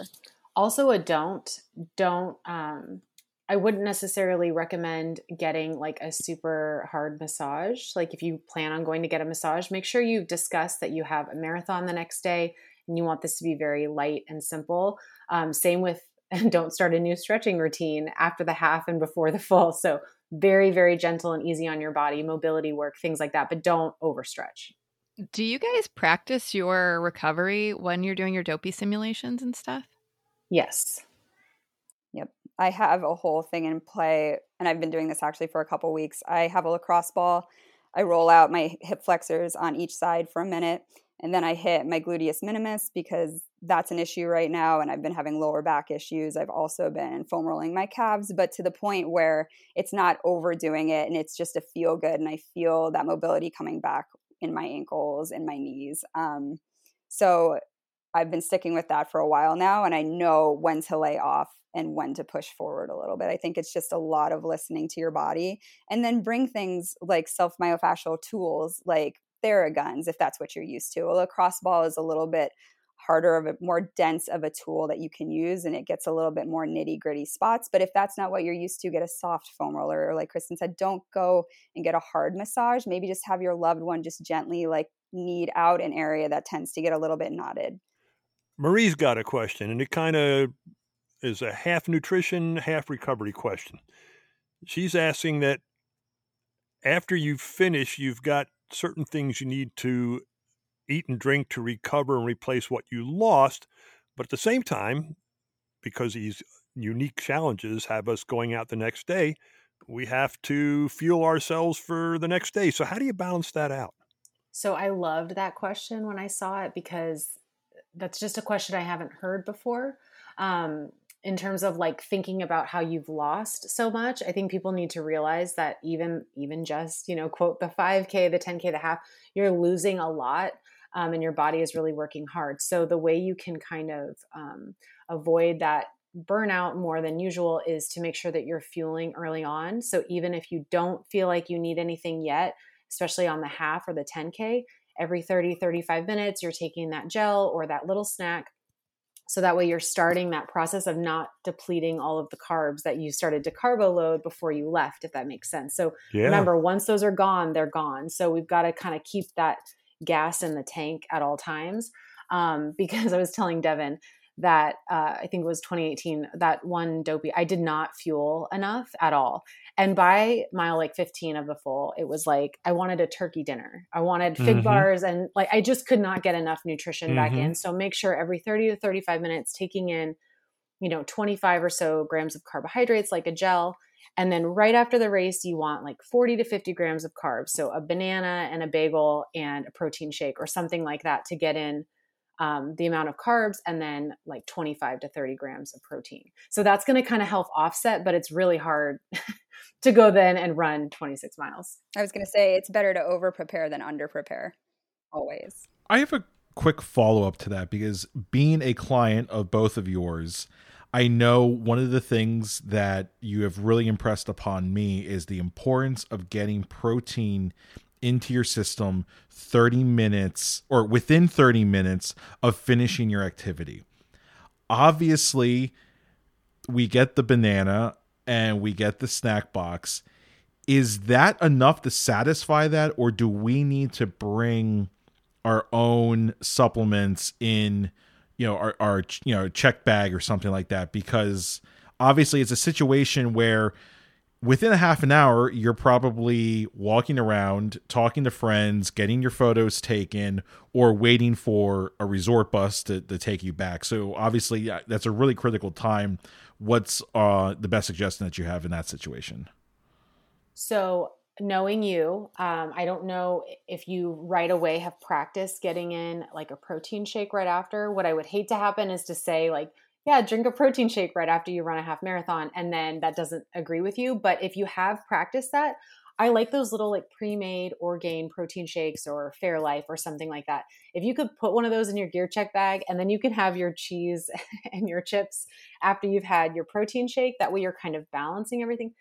Also, a don't, don't, um, I wouldn't necessarily recommend getting like a super hard massage. Like, if you plan on going to get a massage, make sure you discuss that you have a marathon the next day and you want this to be very light and simple. Um, same with and don't start a new stretching routine after the half and before the full. So, very, very gentle and easy on your body, mobility work, things like that, but don't overstretch. Do you guys practice your recovery when you're doing your dopey simulations and stuff? Yes. Yep. I have a whole thing in play, and I've been doing this actually for a couple weeks. I have a lacrosse ball. I roll out my hip flexors on each side for a minute, and then I hit my gluteus minimus because that's an issue right now. And I've been having lower back issues. I've also been foam rolling my calves, but to the point where it's not overdoing it and it's just a feel good. And I feel that mobility coming back in my ankles and my knees. Um, so I've been sticking with that for a while now. And I know when to lay off and when to push forward a little bit. I think it's just a lot of listening to your body and then bring things like self myofascial tools like Theraguns if that's what you're used to. A lacrosse ball is a little bit harder of a more dense of a tool that you can use and it gets a little bit more nitty gritty spots but if that's not what you're used to get a soft foam roller or like kristen said don't go and get a hard massage. Maybe just have your loved one just gently like knead out an area that tends to get a little bit knotted. Marie's got a question and it kind of is a half nutrition half recovery question. She's asking that after you finish you've got certain things you need to eat and drink to recover and replace what you lost. But at the same time, because these unique challenges have us going out the next day, we have to fuel ourselves for the next day. So, how do you balance that out? So, I loved that question when I saw it because that's just a question I haven't heard before. Um, in terms of like thinking about how you've lost so much i think people need to realize that even even just you know quote the 5k the 10k the half you're losing a lot um, and your body is really working hard so the way you can kind of um, avoid that burnout more than usual is to make sure that you're fueling early on so even if you don't feel like you need anything yet especially on the half or the 10k every 30 35 minutes you're taking that gel or that little snack so that way you're starting that process of not depleting all of the carbs that you started to carbo load before you left, if that makes sense. So yeah. remember, once those are gone, they're gone. So we've got to kind of keep that gas in the tank at all times. Um, because I was telling Devin, that uh, I think it was 2018, that one dopey, I did not fuel enough at all. And by mile like 15 of the full, it was like I wanted a turkey dinner. I wanted fig mm-hmm. bars and like I just could not get enough nutrition mm-hmm. back in. So make sure every 30 to 35 minutes taking in, you know, 25 or so grams of carbohydrates like a gel. And then right after the race, you want like 40 to 50 grams of carbs. So a banana and a bagel and a protein shake or something like that to get in um, the amount of carbs and then like 25 to 30 grams of protein. So that's going to kind of help offset, but it's really hard to go then and run 26 miles. I was going to say it's better to over prepare than under prepare always. I have a quick follow up to that because being a client of both of yours, I know one of the things that you have really impressed upon me is the importance of getting protein into your system 30 minutes or within 30 minutes of finishing your activity. Obviously, we get the banana and we get the snack box. Is that enough to satisfy that, or do we need to bring our own supplements in, you know, our, our you know check bag or something like that? Because obviously, it's a situation where within a half an hour, you're probably walking around, talking to friends, getting your photos taken, or waiting for a resort bus to, to take you back. So obviously, that's a really critical time. What's uh, the best suggestion that you have in that situation? So knowing you, um, I don't know if you right away have practiced getting in like a protein shake right after. What I would hate to happen is to say like yeah, drink a protein shake right after you run a half marathon, and then that doesn't agree with you. But if you have practiced that, I like those little like pre-made Orgain protein shakes or Fairlife or something like that. If you could put one of those in your gear check bag and then you can have your cheese and your chips after you've had your protein shake, that way you're kind of balancing everything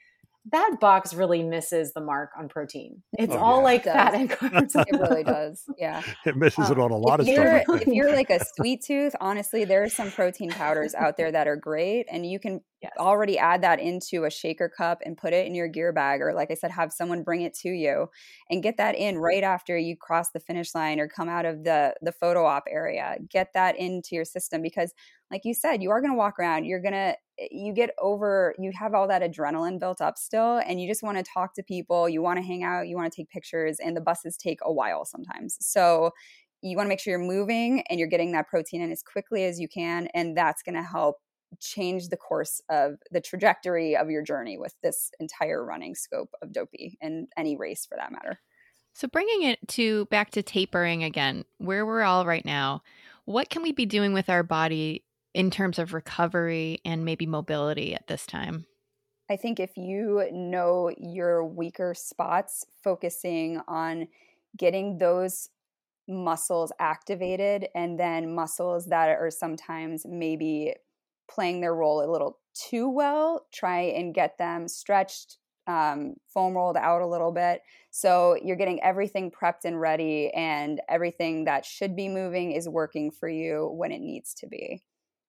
that box really misses the mark on protein. It's oh, all yeah. like fat and carbs. it really does. Yeah. It misses um, it on a lot of stuff. if you're like a sweet tooth, honestly, there are some protein powders out there that are great. And you can yes. already add that into a shaker cup and put it in your gear bag. Or like I said, have someone bring it to you and get that in right after you cross the finish line or come out of the the photo op area. Get that into your system because like you said, you are going to walk around. You're to, eh, you get over, you have all that adrenaline built up still, and you just want to talk to people. You want to hang out. You want to take pictures, and the buses take a while sometimes. So you want to make sure you're moving and you're getting that protein in as quickly as you can. And that's going to help change the course of the trajectory of your journey with this entire running scope of dopey and any race for that matter. So bringing it to back to tapering again, where we're all right now, what can we be doing with our body in terms of recovery and maybe mobility at this time? I think if you know your weaker spots, focusing on getting those muscles activated and then muscles that are sometimes maybe playing their role a little too well, try and get them stretched, um, foam rolled out a little bit. So you're getting everything prepped and ready, and everything that should be moving is working for you when it needs to be.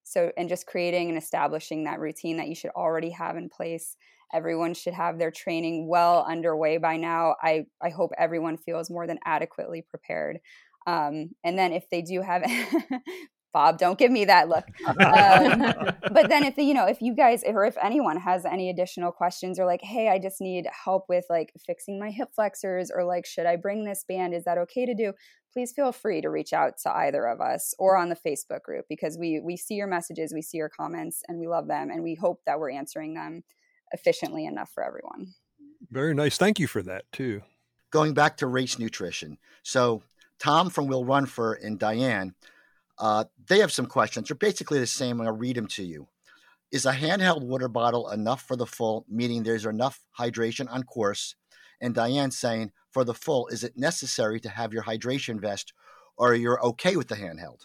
So, and just creating and establishing that routine that you should already have in place. Everyone should have their training well underway by now. I, I hope everyone feels more than adequately prepared. Um, and then if they do have Bob, don't give me that look. Um, but then if you know, if you guys or if anyone has any additional questions or like, hey, I just need help with like fixing my hip flexors or like, should I bring this band? Is that okay to do? Please feel free to reach out to either of us or on the Facebook group because we we see your messages, we see your comments, and we love them, and we hope that we're answering them efficiently enough for everyone. Very nice. Thank you for that too. Going back to race nutrition. So Tom from Will Run for and Diane uh, they have some questions. They're basically the same. I'm going to read them to you. Is a handheld water bottle enough for the full, meaning there's enough hydration on course? And Diane saying, for the full, is it necessary to have your hydration vest or you're okay with the handheld?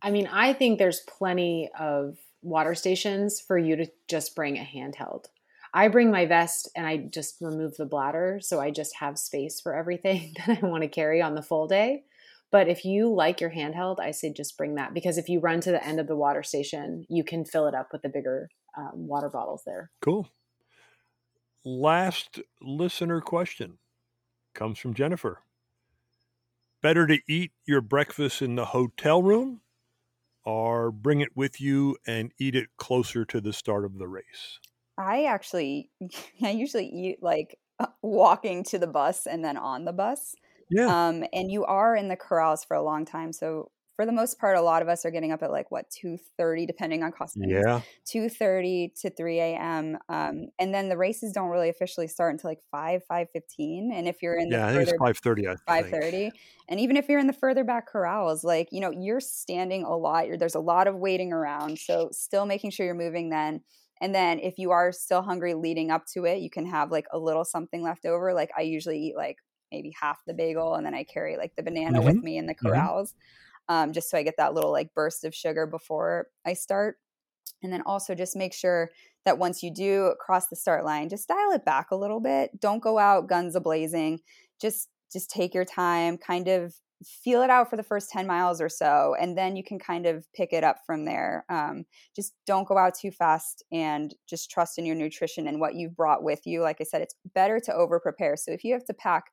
I mean, I think there's plenty of water stations for you to just bring a handheld. I bring my vest and I just remove the bladder so I just have space for everything that I want to carry on the full day. But if you like your handheld, I say just bring that because if you run to the end of the water station, you can fill it up with the bigger um, water bottles there. Cool. Last listener question comes from Jennifer. Better to eat your breakfast in the hotel room or bring it with you and eat it closer to the start of the race? I actually, I usually eat like walking to the bus and then on the bus. Yeah. Um, and you are in the corrals for a long time. So for the most part, a lot of us are getting up at like what two thirty, depending on cost. Yeah, two thirty to three a.m. Um, and then the races don't really officially start until like five five fifteen. And if you're in yeah, the I think it's five thirty. Five thirty, and even if you're in the further back corrals, like you know, you're standing a lot. You're, there's a lot of waiting around. So still making sure you're moving then. And then if you are still hungry leading up to it, you can have like a little something left over. Like I usually eat like maybe half the bagel and then I carry like the banana mm-hmm. with me in the mm-hmm. corrals mm-hmm. um, just so I get that little like burst of sugar before I start. And then also just make sure that once you do cross the start line, just dial it back a little bit. Don't go out guns a blazing. Just just take your time, kind of feel it out for the first 10 miles or so and then you can kind of pick it up from there um, just don't go out too fast and just trust in your nutrition and what you've brought with you like i said it's better to over prepare so if you have to pack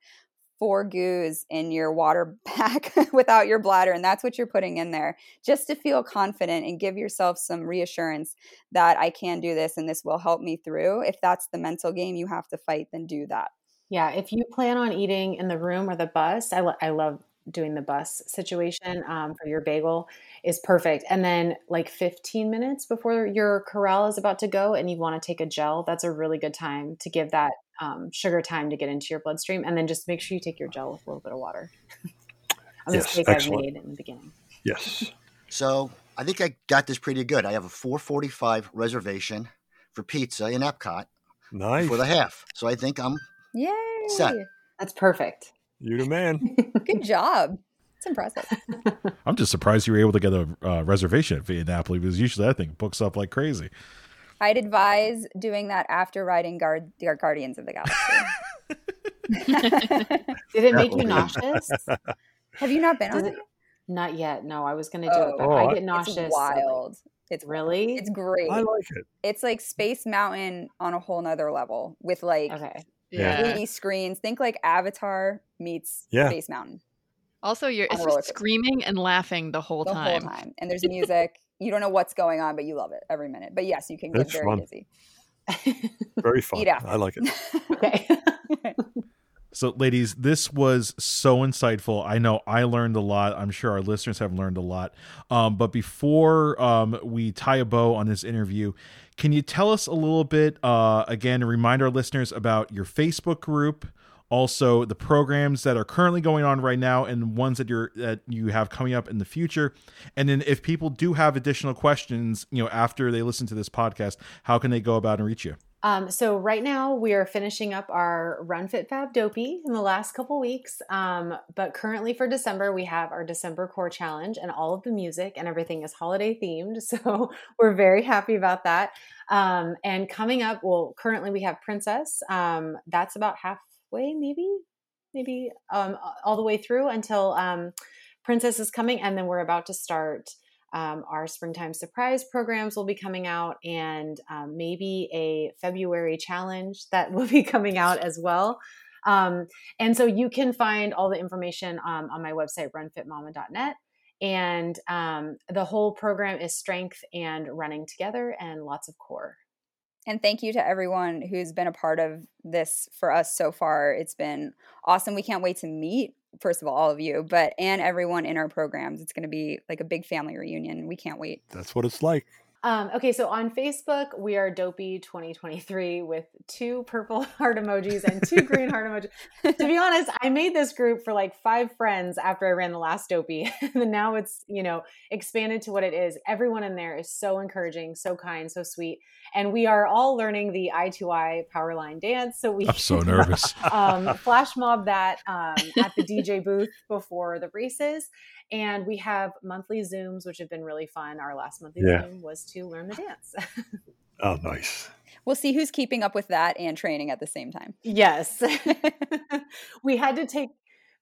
four goos in your water pack without your bladder and that's what you're putting in there just to feel confident and give yourself some reassurance that I can do this and this will help me through. If that's the mental game you have to fight then do that. Yeah if you plan on eating in the room or the bus I, lo- I love doing the bus situation um, for your bagel is perfect and then like 15 minutes before your corral is about to go and you want to take a gel that's a really good time to give that um, sugar time to get into your bloodstream, and then just make sure you take your gel with a little bit of water. On yes, mistake excellent. I've made in the beginning. Yes. So I think I got this pretty good. I have a 4:45 reservation for pizza in Epcot. Nice for the half. So I think I'm Yay! Set. That's perfect. You're the man. Good job. It's impressive. I'm just surprised you were able to get a uh, reservation at Via Napoli because usually I think books up like crazy. I'd advise doing that after riding Guard the Guardians of the Galaxy. Did it make you nauseous? Have you not been Does on it- it? Not yet. No, I was going to do it, but Oh, I I- get nauseous. It's wild. It's Really? It's great. I like it. it's like Space Mountain on a whole nother level with like Okay. Yeah. 80 screens. Think like Avatar meets Yeah. Space Mountain Also, you're it's just screaming and laughing the whole the time. whole time. And there's music. You don't know what's going on, but you love it every minute. But yes, you can get That's very fun. dizzy. Very fun. Eat after. I like it. Okay. So, ladies, this was so insightful. I know I learned a lot. I'm sure our listeners have learned a lot. Um, but before um, we tie a bow on this interview, can you tell us a little bit, uh, again, remind our listeners about your Facebook group, also the programs that are currently going on right now, and ones that you're that you have coming up in the future. And then, if people do have additional questions, you know, after they listen to this podcast, how can they go about and reach you? Um, so right now we are finishing up our Run Fit Fab Dopey in the last couple weeks. Um, but currently for December we have our December Core Challenge, and all of the music and everything is holiday themed. So we're very happy about that. Um, and coming up, well, currently we have Princess. Um, that's about halfway, maybe, maybe um, all the way through until um, Princess is coming, and then we're about to start. Um, our springtime surprise programs will be coming out, and um, maybe a February challenge that will be coming out as well. Um, and so you can find all the information um, on my website, runfitmama.net. And um, the whole program is strength and running together and lots of core. And thank you to everyone who's been a part of this for us so far. It's been awesome. We can't wait to meet, first of all, all of you, but and everyone in our programs. It's going to be like a big family reunion. We can't wait. That's what it's like. Um, okay, so on Facebook, we are Dopey 2023 with two purple heart emojis and two green heart emojis. To be honest, I made this group for like five friends after I ran the last Dopey. and now it's, you know, expanded to what it is. Everyone in there is so encouraging, so kind, so sweet. And we are all learning the eye to eye Powerline dance. So we I'm so nervous. um, flash mob that um, at the DJ booth before the races. And we have monthly Zooms, which have been really fun. Our last monthly Yeah. Zoom was to learn the dance. Oh, nice. We'll see who's keeping up with that and training at the same time. yes. we had to take,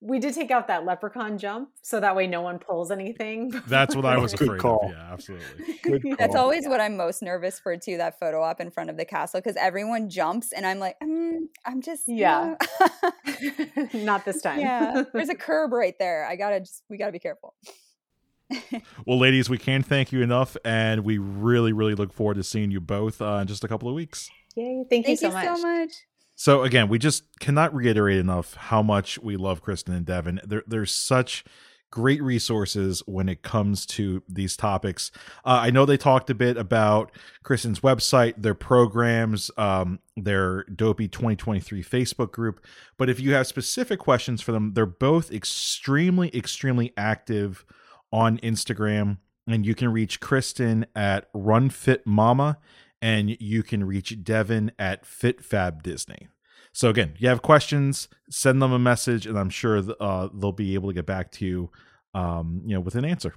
we did take out that leprechaun jump so that way no one pulls anything. That's what I was afraid call. of. Yeah, absolutely. Good That's call. always what I'm most nervous for too. That photo op in front of the castle because everyone jumps and I'm like, mm, I'm just Yeah. uh, Not this time. yeah. There's a curb right there. I gotta just we gotta be careful. Well, ladies, we can't thank you enough, and we really, really look forward to seeing you both uh, in just a couple of weeks. Yay. Thank, you, so, you much. so much. So again, we just cannot reiterate enough how much we love Kristen and Devin. There, there's such great resources when it comes to these topics. Uh, I know they talked a bit about Kristen's website, their programs, um, their Dopey 2023 Facebook group. But if you have specific questions for them, they're both extremely, extremely active on Instagram. And you can reach Kristen at RunFitMama and you can reach Devin at FitFabDisney. So again, you have questions, send them a message, and I'm sure uh, they'll be able to get back to you, um, you know, with an answer.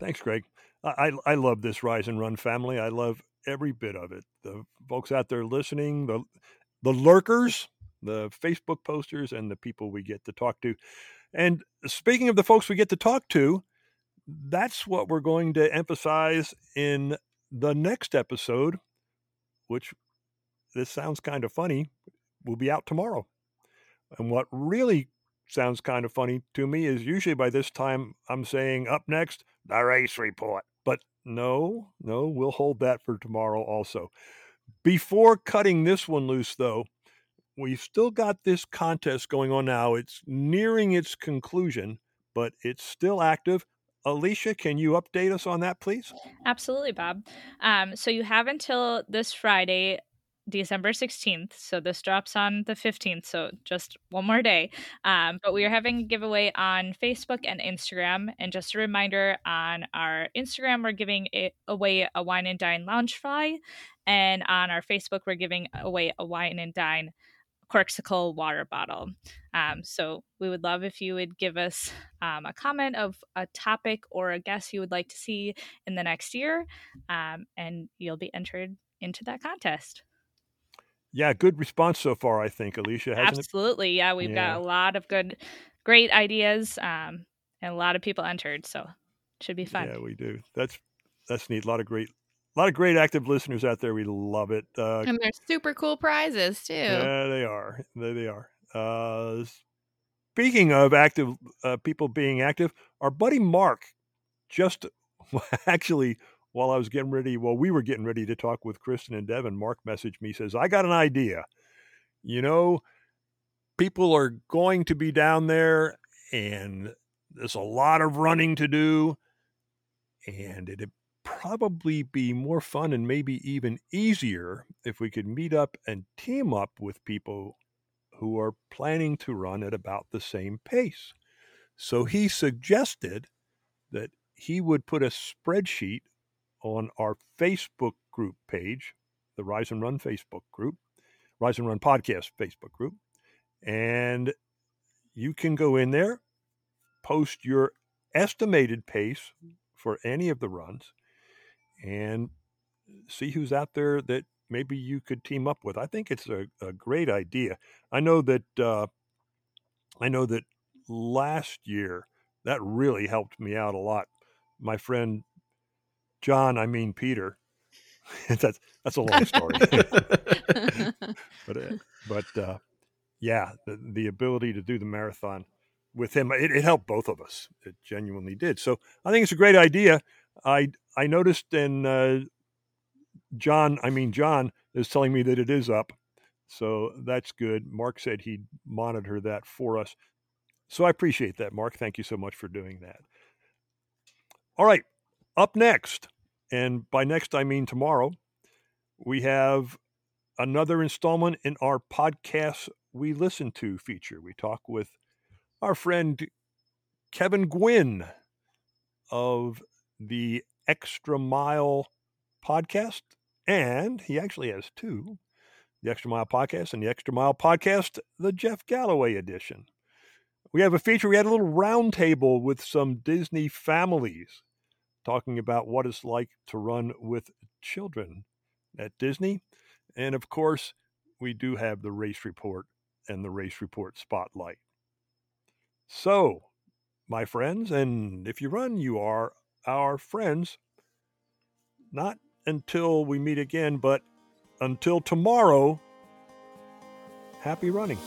Thanks, Greg. I I love this Rise and Run family. I love every bit of it. The folks out there listening, the the lurkers, the Facebook posters, and the people we get to talk to. And speaking of the folks we get to talk to, that's what we're going to emphasize in the next episode, which this sounds kind of funny, will be out tomorrow. And what really sounds kind of funny to me is usually by this time I'm saying up next, the race report. But no, no, we'll hold that for tomorrow also. Before cutting this one loose, though, we've still got this contest going on now. It's nearing its conclusion, but it's still active. Alicia, can you update us on that, please? Absolutely, Bob. Um, so you have until this Friday, December 16th. So this drops on the 15th. So just one more day. Um, but we are having a giveaway on Facebook and Instagram. And just a reminder on our Instagram, we're giving away a wine and dine Loungefly. And on our Facebook, we're giving away a wine and dine Corkcicle water bottle. Um, so we would love if you would give us um, a comment of a topic or a guest you would like to see in the next year, um, and you'll be entered into that contest. Yeah, good response so far, I think, Alicia, hasn't Absolutely. it? Yeah, we've Yeah. got a lot of good, great ideas um, and a lot of people entered. So it should be fun. Yeah, we do. That's that's neat. A lot of great, a lot of great active listeners out there. We love it. Uh, And there's super cool prizes too. yeah, they are. There they are. Uh, speaking of active uh, people being active, our buddy Mark just actually while I was getting ready, while we were getting ready to talk with Kristen and Devin, Mark messaged me says, "I got an idea. You know, people are going to be down there, and there's a lot of running to do, and it'd probably be more fun and maybe even easier if we could meet up and team up with people who are planning to run at about the same pace." So he suggested that he would put a spreadsheet on our Facebook group page, the Rise and Run Facebook group, Rise and Run Podcast Facebook group. And you can go in there, post your estimated pace for any of the runs, and see who's out there that maybe you could team up with. I think it's a, a great idea. I know that uh, I know that last year that really helped me out a lot. My friend John, I mean Peter. that's that's a long story. but uh, but uh, yeah, the, the ability to do the marathon with him, it, it helped both of us. It genuinely did. So I think it's a great idea. I I noticed, and uh, John, I mean John, is telling me that it is up. So that's good. Mark said he'd monitor that for us. So I appreciate that, Mark. Thank you so much for doing that. All right, up next, and by next I mean tomorrow, we have another installment in our podcast we listen to feature. We talk with our friend Kevin Gwynn of the Extra Mile podcast, and he actually has two the Extra Mile podcast and the Extra Mile podcast, the Jeff Galloway edition. We have a feature, we had a little roundtable with some Disney families talking about what it's like to run with children at Disney. And of course, we do have the race report and the race report spotlight. So, my friends, and if you run, you are our friends. Not until we meet again, but until tomorrow, happy running.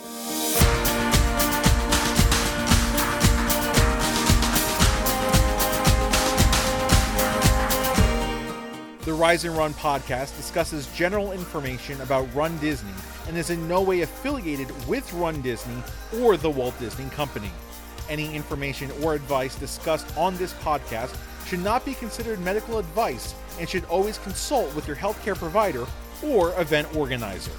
The Rise and Run podcast discusses general information about Run Disney and is in no way affiliated with Run Disney or the Walt Disney Company. Any information or advice discussed on this podcast should not be considered medical advice and should always consult with your healthcare provider or event organizer.